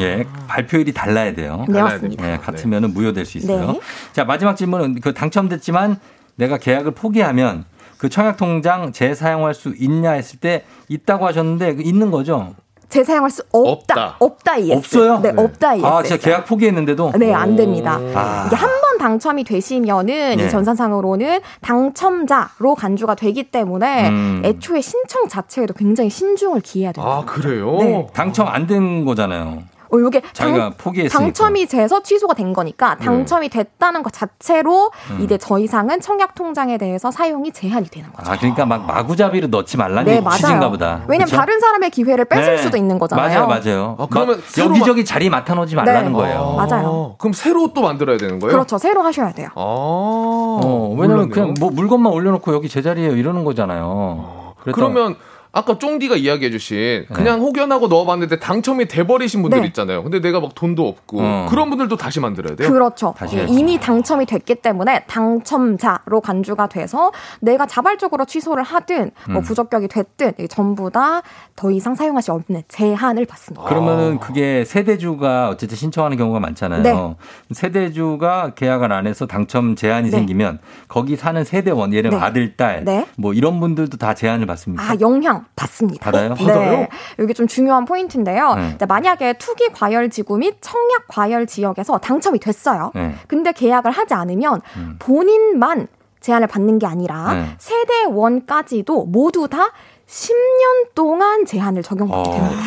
S1: 예, 발표율이 달라야 돼요.
S15: 네, 맞습니다.
S1: 예, 같으면 은 무효될 수 있어요.
S15: 네.
S1: 자, 마지막 질문은 그 당첨됐지만 내가 계약을 포기하면 그 청약 통장 재사용할 수 있냐 했을 때 있다고 하셨는데 그 있는 거죠?
S15: 재사용할 수 없다. 없다. ES.
S1: 없어요?
S15: 네, 없다. ES.
S1: 아, 제가 계약 포기했는데도
S15: 네, 안 됩니다.
S1: 아.
S15: 이게 한 번 당첨이 되시면은
S1: 네.
S15: 이 전산상으로는 당첨자로 간주가 되기 때문에
S1: 음.
S15: 애초에 신청 자체에도 굉장히 신중을 기해야 돼요.
S16: 아, 그래요?
S15: 네.
S1: 당첨 안 된 거잖아요.
S15: 어, 요게
S1: 자기가 포기했으니까.
S15: 당첨이 돼서 취소가 된 거니까 당첨이 됐다는 것 자체로
S1: 음.
S15: 이제 더 이상은 청약 통장에 대해서 사용이 제한이 되는 거죠.
S1: 아, 그러니까 막 마구잡이로 넣지 말라는
S15: 네.
S1: 취지인가 보다.
S15: 왜냐면
S1: 그쵸?
S15: 다른 사람의 기회를 뺏을
S1: 네.
S15: 수도 있는 거잖아요.
S1: 맞아요, 맞아요.
S16: 아, 그러면
S1: 여기저기 자리 맡아 놓지 말라는
S15: 네.
S1: 거예요.
S15: 맞아요.
S16: 그럼 새로 또 만들어야 되는 거예요?
S15: 그렇죠. 새로 하셔야 돼요.
S16: 아,
S1: 어, 왜냐면
S16: 몰랐네요.
S1: 그냥 뭐 물건만 올려놓고 여기 제 자리에요 이러는 거잖아요. 그래서
S16: 그러면 아까 쫑디가 이야기해 주신 그냥 혹연하고 넣어봤는데 당첨이 돼버리신 분들
S15: 네.
S16: 있잖아요. 근데 내가 막 돈도 없고
S1: 어.
S16: 그런 분들도 다시 만들어야 돼요.
S15: 그렇죠.
S1: 다시
S15: 예,
S1: 해야죠.
S15: 이미 당첨이 됐기 때문에 당첨자로 간주가 돼서 내가 자발적으로 취소를 하든 뭐
S1: 음.
S15: 부적격이 됐든 전부 다 더 이상 사용할 수 없는 제한을 받습니다.
S1: 그러면은 그게 세대주가 어쨌든 신청하는 경우가 많잖아요.
S15: 네.
S1: 세대주가 계약을 안 해서 당첨 제한이
S15: 네.
S1: 생기면 거기 사는 세대원, 예를 들면
S15: 네.
S1: 아들, 딸,
S15: 네.
S1: 뭐 이런 분들도 다 제한을 받습니까?
S15: 아, 영향 받습니다.
S1: 받아요?
S15: 네. 이게 좀 중요한 포인트인데요.
S1: 네.
S15: 만약에 투기 과열 지구 및 청약 과열 지역에서 당첨이 됐어요.
S1: 네.
S15: 근데 계약을 하지 않으면
S1: 음.
S15: 본인만 제한을 받는 게 아니라
S1: 네.
S15: 세대원까지도 모두 다 10년 동안 제한을 적용받게
S1: 어,
S15: 됩니다.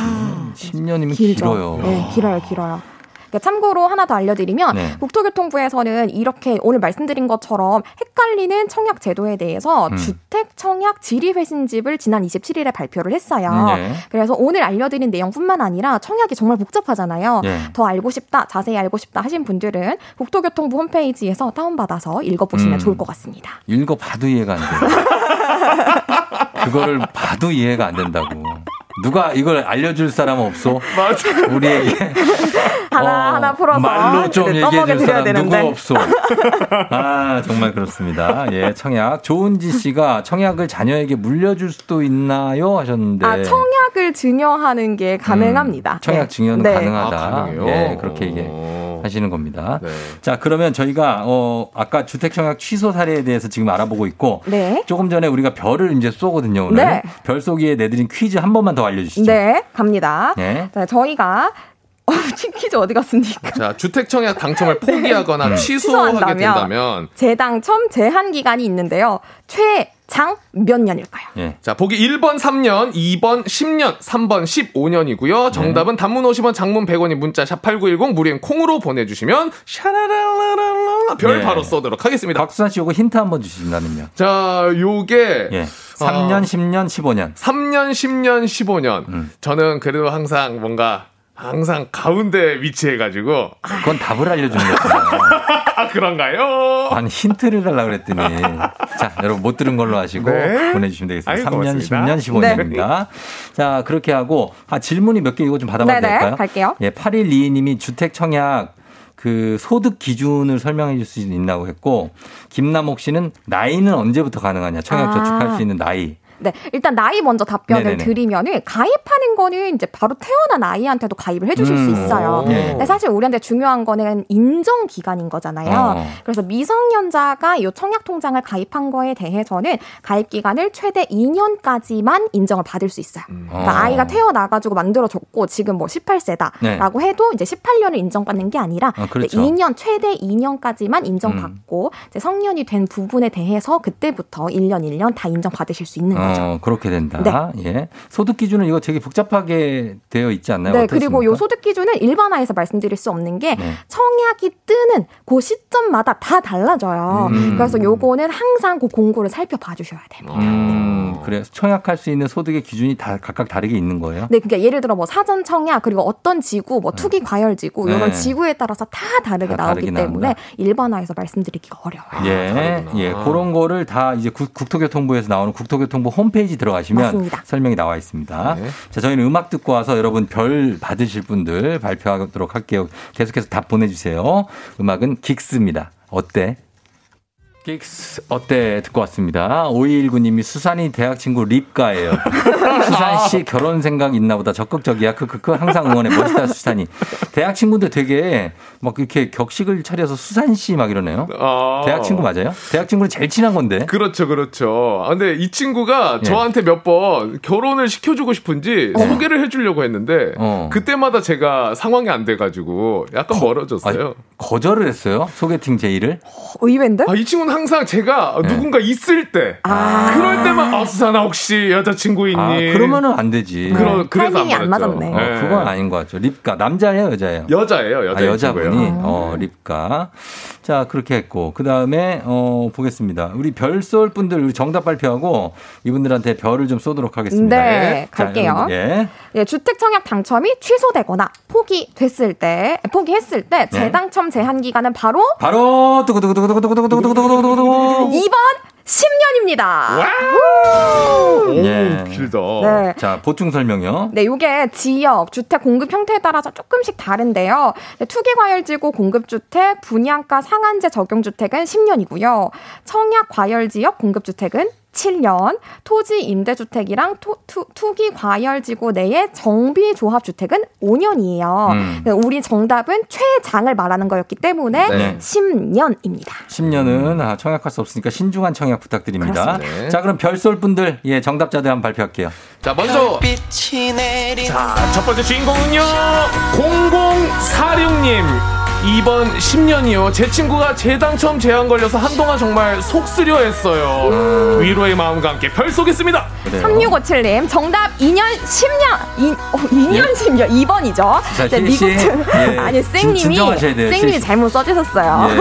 S1: 10년이면
S15: 길죠.
S1: 길어요.
S15: 네, 길어요, 길어요. 그러니까 참고로 하나 더 알려드리면
S1: 네.
S15: 국토교통부에서는 이렇게 오늘 말씀드린 것처럼 헷갈리는 청약 제도에 대해서
S1: 음.
S15: 주택 청약 질의 회신집을 지난 27일에 발표를 했어요.
S1: 음, 네.
S15: 그래서 오늘 알려드린 내용뿐만 아니라 청약이 정말 복잡하잖아요.
S1: 네.
S15: 더 알고 싶다, 자세히 알고 싶다 하신 분들은 국토교통부 홈페이지에서 다운받아서 읽어보시면
S1: 음.
S15: 좋을 것 같습니다.
S1: 읽어봐도 이해가 안 돼. 그거를 봐도 이해가 안 된다고. 누가 이걸 알려줄 사람 없어?
S16: 맞아.
S1: 우리에게
S15: 하나 하나 풀어서
S1: 어, 말로 좀
S15: 네,
S1: 얘기해 줄
S15: 떠먹여 드려야
S1: 사람 누구
S15: 되는데.
S1: 없어. 아 정말 그렇습니다. 예, 청약 조은지 씨가 청약을 자녀에게 물려줄 수도 있나요 하셨는데.
S15: 아, 청약을 증여하는 게 가능합니다.
S1: 음, 청약
S15: 네.
S1: 증여는
S15: 네.
S1: 가능하다.
S16: 아, 가능해요?
S1: 예, 그렇게 얘기
S16: 어.
S1: 하시는 겁니다.
S16: 네.
S1: 자, 그러면 저희가 어 아까 주택 청약 취소 사례에 대해서 지금 알아보고 있고
S15: 네.
S1: 조금 전에 우리가 별을 이제 쏘거든요, 오늘.
S15: 네.
S1: 별 쏘기에 내드린 퀴즈 한 번만 더 알려 주시죠.
S15: 네, 갑니다.
S1: 네.
S15: 자, 저희가 어, 퀴즈 어디 갔습니까?
S16: 자, 주택 청약 당첨을 포기하거나
S1: 네.
S16: 취소하게
S15: 취소한다면
S16: 된다면
S15: 재당첨 제한 기간이 있는데요. 최 장 몇 년일까요?
S1: 예.
S16: 자, 보기 1번 3년, 2번 10년, 3번 15년이고요. 정답은 단문 50원, 장문 100원이 문자 샵8910 무료인 콩으로 보내 주시면 샤라랄라랄라 별
S1: 네.
S16: 바로 쏘도록 하겠습니다.
S1: 박수환 씨 요거 힌트 한번 주신다면요.
S16: 자, 요게
S1: 예. 3년,
S16: 어.
S1: 10년, 15년.
S16: 3년, 10년, 15년.
S1: 음.
S16: 저는 그래도 항상 뭔가 항상 가운데 위치해가지고
S1: 그건 답을 알려주는 거잖아요.
S16: 아 그런가요?
S1: 아니 힌트를 달라 그랬더니 자 여러분 못 들은 걸로 하시고
S16: 네.
S1: 보내주시면 되겠습니다.
S16: 아이고,
S1: 3년,
S16: 고맙습니다.
S1: 10년, 15년입니다. 자 그렇게 하고 아 질문이 몇 개 이거 좀 받아봐도
S15: 네네,
S1: 될까요?
S15: 갈게요.
S1: 예, 8122님이 주택 청약 그 소득 기준을 설명해 줄 수 있나고 했고 김남옥 씨는 나이는 언제부터 가능하냐 청약
S15: 아.
S1: 저축할 수 있는 나이.
S15: 네, 일단 나이 먼저 답변을
S1: 네네네.
S15: 드리면은 가입하는 거는 이제 바로 태어난 아이한테도 가입을 해주실 수
S1: 음.
S15: 있어요.
S1: 네.
S15: 근데 사실 우리한테 중요한 거는 인정 기간인 거잖아요.
S1: 어.
S15: 그래서 미성년자가 이 청약 통장을 가입한 거에 대해서는 가입 기간을 최대 2년까지만 인정을 받을 수 있어요. 그러니까
S1: 어.
S15: 아이가 태어나가지고 만들어줬고 지금 뭐 18세다라고 해도 이제 18년을 인정받는 게 아니라
S1: 어, 그렇죠.
S15: 2년 최대 2년까지만 인정받고 이제 성년이 된 부분에 대해서 그때부터 1년 1년 다 인정받으실 수 있는
S1: 어,
S15: 거죠.
S1: 어, 그렇게 된다. 예. 소득 기준은 이거 되게 복잡하게 되어 있지 않나요?
S15: 네,
S1: 어떻습니까?
S15: 그리고 요 소득 기준은 일반화해서 말씀드릴 수 없는 게
S1: 네.
S15: 청약이 뜨는 그 시점마다 다 달라져요.
S1: 음.
S15: 그래서 요거는 항상 그 공고를 살펴봐 주셔야 돼요.
S1: 음, 그래. 청약할 수 있는 소득의 기준이 다 각각 다르게 있는 거예요?
S15: 네, 그러니까 예를 들어 뭐 사전 청약 그리고 어떤 지구, 뭐 투기 과열 지구 이런
S1: 네.
S15: 지구에 따라서 다 다르게
S1: 다
S15: 나오기
S1: 다르게
S15: 때문에
S1: 나온다.
S15: 일반화해서 말씀드리기가 어려워요.
S1: 예, 예, 그런 거를 다 이제 국, 국토교통부에서 나오는 국토교통부 홈페이지 들어가시면
S15: 맞습니다.
S1: 설명이 나와 있습니다. 자, 저희는 음악 듣고 와서 여러분 별 받으실 분들 발표하도록 할게요. 계속해서 답 보내주세요. 음악은 긱스입니다. 어때? 긱스 어때 듣고 왔습니다. 5219님이 수산이 대학 친구 립가예요. 수산 씨 결혼 생각 있나 보다 적극적이야. 크크크 항상 응원해 멋있다 수산이. 대학 친구인데 되게 막 이렇게 격식을 차려서 수산 씨 막 이러네요.
S16: 아.
S1: 대학 친구 맞아요? 대학 친구는 제일 친한 건데.
S16: 그렇죠, 그렇죠. 아, 근데 이 친구가
S1: 예.
S16: 저한테 몇 번 결혼을 시켜주고 싶은지
S1: 어.
S16: 소개를 해주려고 했는데 그때마다 제가 상황이 안 돼가지고 약간 멀어졌어요.
S1: 거절을 했어요? 소개팅 제의를?
S15: 의외인데?
S16: 아, 이 친구는 항상 제가
S1: 네.
S16: 누군가 있을 때 그럴 때만 아 수산아 혹시 여자친구 있니?
S1: 아, 그러면은 안 되지.
S16: 그러, 그래서 안 맞았죠.
S1: 어, 그건 아닌 것 같죠. 립가 남자예요, 여자예요?
S16: 여자예요, 여자
S1: 아, 여자분이. 어, 립가. 자, 그렇게 했고 그 다음에 어, 보겠습니다. 우리 별 쏠 분들 우리 정답 발표하고 이분들한테 별을 좀 쏘도록 하겠습니다.
S15: 네,
S1: 자,
S15: 갈게요.
S1: 예.
S15: 예, 주택 청약 당첨이 취소되거나 포기됐을 때, 포기했을 때
S1: 네.
S15: 재당첨 제한 기간은 바로
S1: 바로 두구두구두구두구두구두구두구두구두구
S15: 2번 10년입니다.
S1: 예.
S16: 길다.
S15: 네.
S1: 자, 보충 설명요.
S15: 네, 이게 지역, 주택 공급 형태에 따라서 조금씩 다른데요. 네, 투기과열지구 공급주택, 분양가 상한제 적용주택은 10년이고요. 청약 과열지역 공급주택은 7년, 토지 임대주택이랑 토, 투, 투기 과열지구 내의 정비 조합주택은 5년이에요.
S1: 음.
S15: 우리 정답은 최장을 말하는 거였기 때문에
S1: 네.
S15: 10년입니다.
S1: 10년은 아, 청약할 수 없으니까 신중한 청약 부탁드립니다.
S16: 그렇습니다.
S1: 자, 그럼 별쏠 분들, 예, 정답자들 한번 발표할게요.
S16: 자, 먼저
S3: 빛이 내린
S16: 자, 첫 번째 주인공은요. 0046님. 2번 10년이요. 제 친구가 재당첨 제한 걸려서 한동안 정말 속 쓰려 했어요. 위로의 마음과 함께 별 쏘겠습니다.
S15: 3657님, 정답 2년 10년, 이, 어, 2년 10년, 2번이죠.
S1: 자, 희 씨. 예.
S15: 아니,
S1: 진-
S15: 쌩님이, 쌩님이
S1: 씨.
S15: 잘못 써주셨어요.
S1: 예,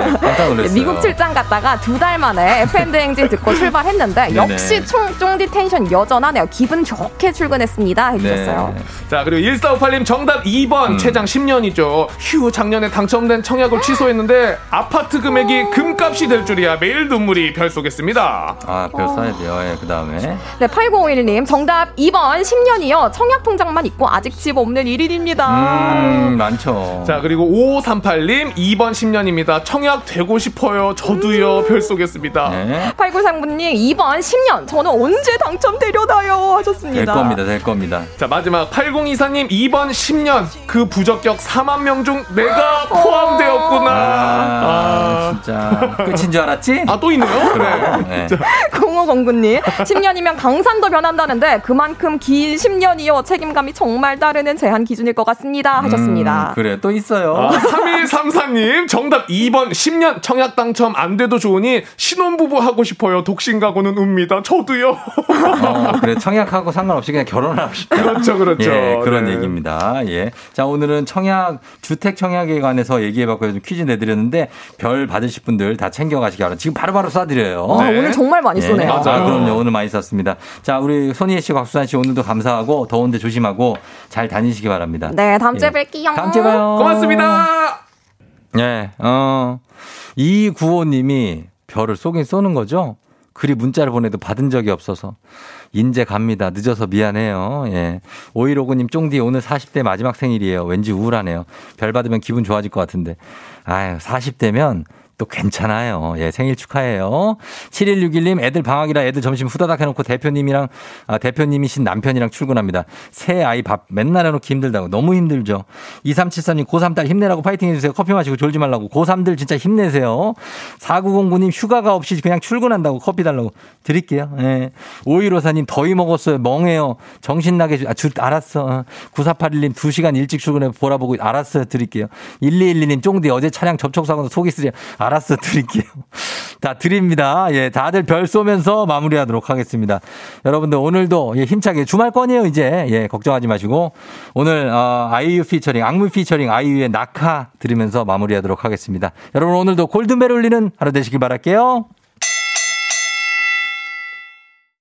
S1: 놀랐어요.
S15: 미국 출장 갔다가 두 달 만에 FM대행진 듣고 출발했는데. 역시 총, 쫑디 텐션 여전하네요. 기분 좋게 출근했습니다. 해주셨어요.
S1: 네.
S16: 자, 그리고 1458님 정답 2번
S1: 음.
S16: 최장 10년이죠. 휴, 작년에 당첨된 청약을 취소했는데 아파트 금액이 금값이 될 줄이야. 매일 눈물이 별 쏘겠습니다.
S1: 아, 별 쏴야 돼요. 예, 그 다음에.
S15: 네, 8051님, 정답 2번 10년이요. 청약 통장만 있고 아직 집 없는 1일입니다.
S1: 음, 많죠.
S16: 자, 그리고 5538님 2번 10년입니다. 청약 되고 싶어요. 저도요.
S1: 음.
S16: 별 쏘겠습니다.
S1: 네.
S15: 8939님, 2번 10년. 저는 언제 당첨되려나요? 하셨습니다.
S1: 될 겁니다, 될 겁니다.
S16: 자, 마지막 8024님 2번 10년. 그 부적격 4만 명 중 내가 포함 되었구나.
S1: 아, 진짜. 끝인 줄 알았지?
S16: 아, 또 있네요?
S1: 그래. 네.
S15: 0509님, 10년이면 강산도 변한다는데 그만큼 긴 10년이요. 책임감이 정말 따르는 제한 기준일 것 같습니다. 하셨습니다.
S1: 음, 그래, 또 있어요.
S16: 아, 3134님 정답 2번 10년 청약 당첨 안 돼도 좋으니 신혼부부 하고 싶어요. 독신 가고는 웁니다. 저도요.
S1: 어, 그래, 청약하고 상관없이 그냥 결혼을 하고 싶다.
S16: 그렇죠, 그렇죠.
S1: 예, 그런
S16: 네.
S1: 얘기입니다. 예. 자, 오늘은 청약, 주택 청약에 관해서 얘기해봤고요. 좀 퀴즈 내드렸는데, 별 받으실 분들 다 챙겨가시기 바랍니다. 지금 바로바로 쏴드려요.
S15: 아, 오늘 정말 많이
S1: 예.
S15: 쏘네요.
S1: 아, 그럼요. 오늘 많이 쐈습니다. 자, 우리 손희애 씨, 곽수산 씨 오늘도 감사하고, 더운데 조심하고, 잘 다니시기 바랍니다.
S15: 네, 다음 주에
S1: 예.
S15: 뵐게요.
S1: 다음 주에 봐요.
S16: 고맙습니다.
S1: 예, 어, 2295님이 별을 쏘긴 쏘는 거죠? 글이 문자를 보내도 받은 적이 없어서. 인제 갑니다. 늦어서 미안해요. 예. 5159님, 쫑디 오늘 40대 마지막 생일이에요. 왠지 우울하네요. 별 받으면 기분 좋아질 것 같은데. 아유, 40대면 또 괜찮아요. 예, 생일 축하해요. 7161님, 애들 방학이라 애들 점심 후다닥 해놓고 대표님이랑, 아, 대표님이신 남편이랑 출근합니다. 새 아이 밥 맨날 해놓기 힘들다고. 너무 힘들죠. 2374님, 고3 딸 힘내라고 파이팅 해주세요. 커피 마시고 졸지 말라고. 고3들 진짜 힘내세요. 4909님, 휴가가 없이 그냥 출근한다고 커피 달라고. 드릴게요. 예. 5154님, 더위 먹었어요. 멍해요. 정신나게, 주, 아, 줄, 알았어. 어. 9481님, 2시간 일찍 출근해 보라보고, 알았어요. 드릴게요. 1212님, 쫑디 어제 차량 접촉사고로 속이 쓰려. 알았어. 드릴게요. 다 드립니다. 예, 다들 별 쏘면서 마무리하도록 하겠습니다. 여러분들 오늘도 예, 힘차게 주말권이에요, 이제. 예, 걱정하지 마시고. 오늘, 어, 아이유 피처링, 악물 피처링 아이유의 낙하 들으면서 마무리하도록 하겠습니다. 여러분 오늘도 골든벨 울리는 하루 되시길 바랄게요.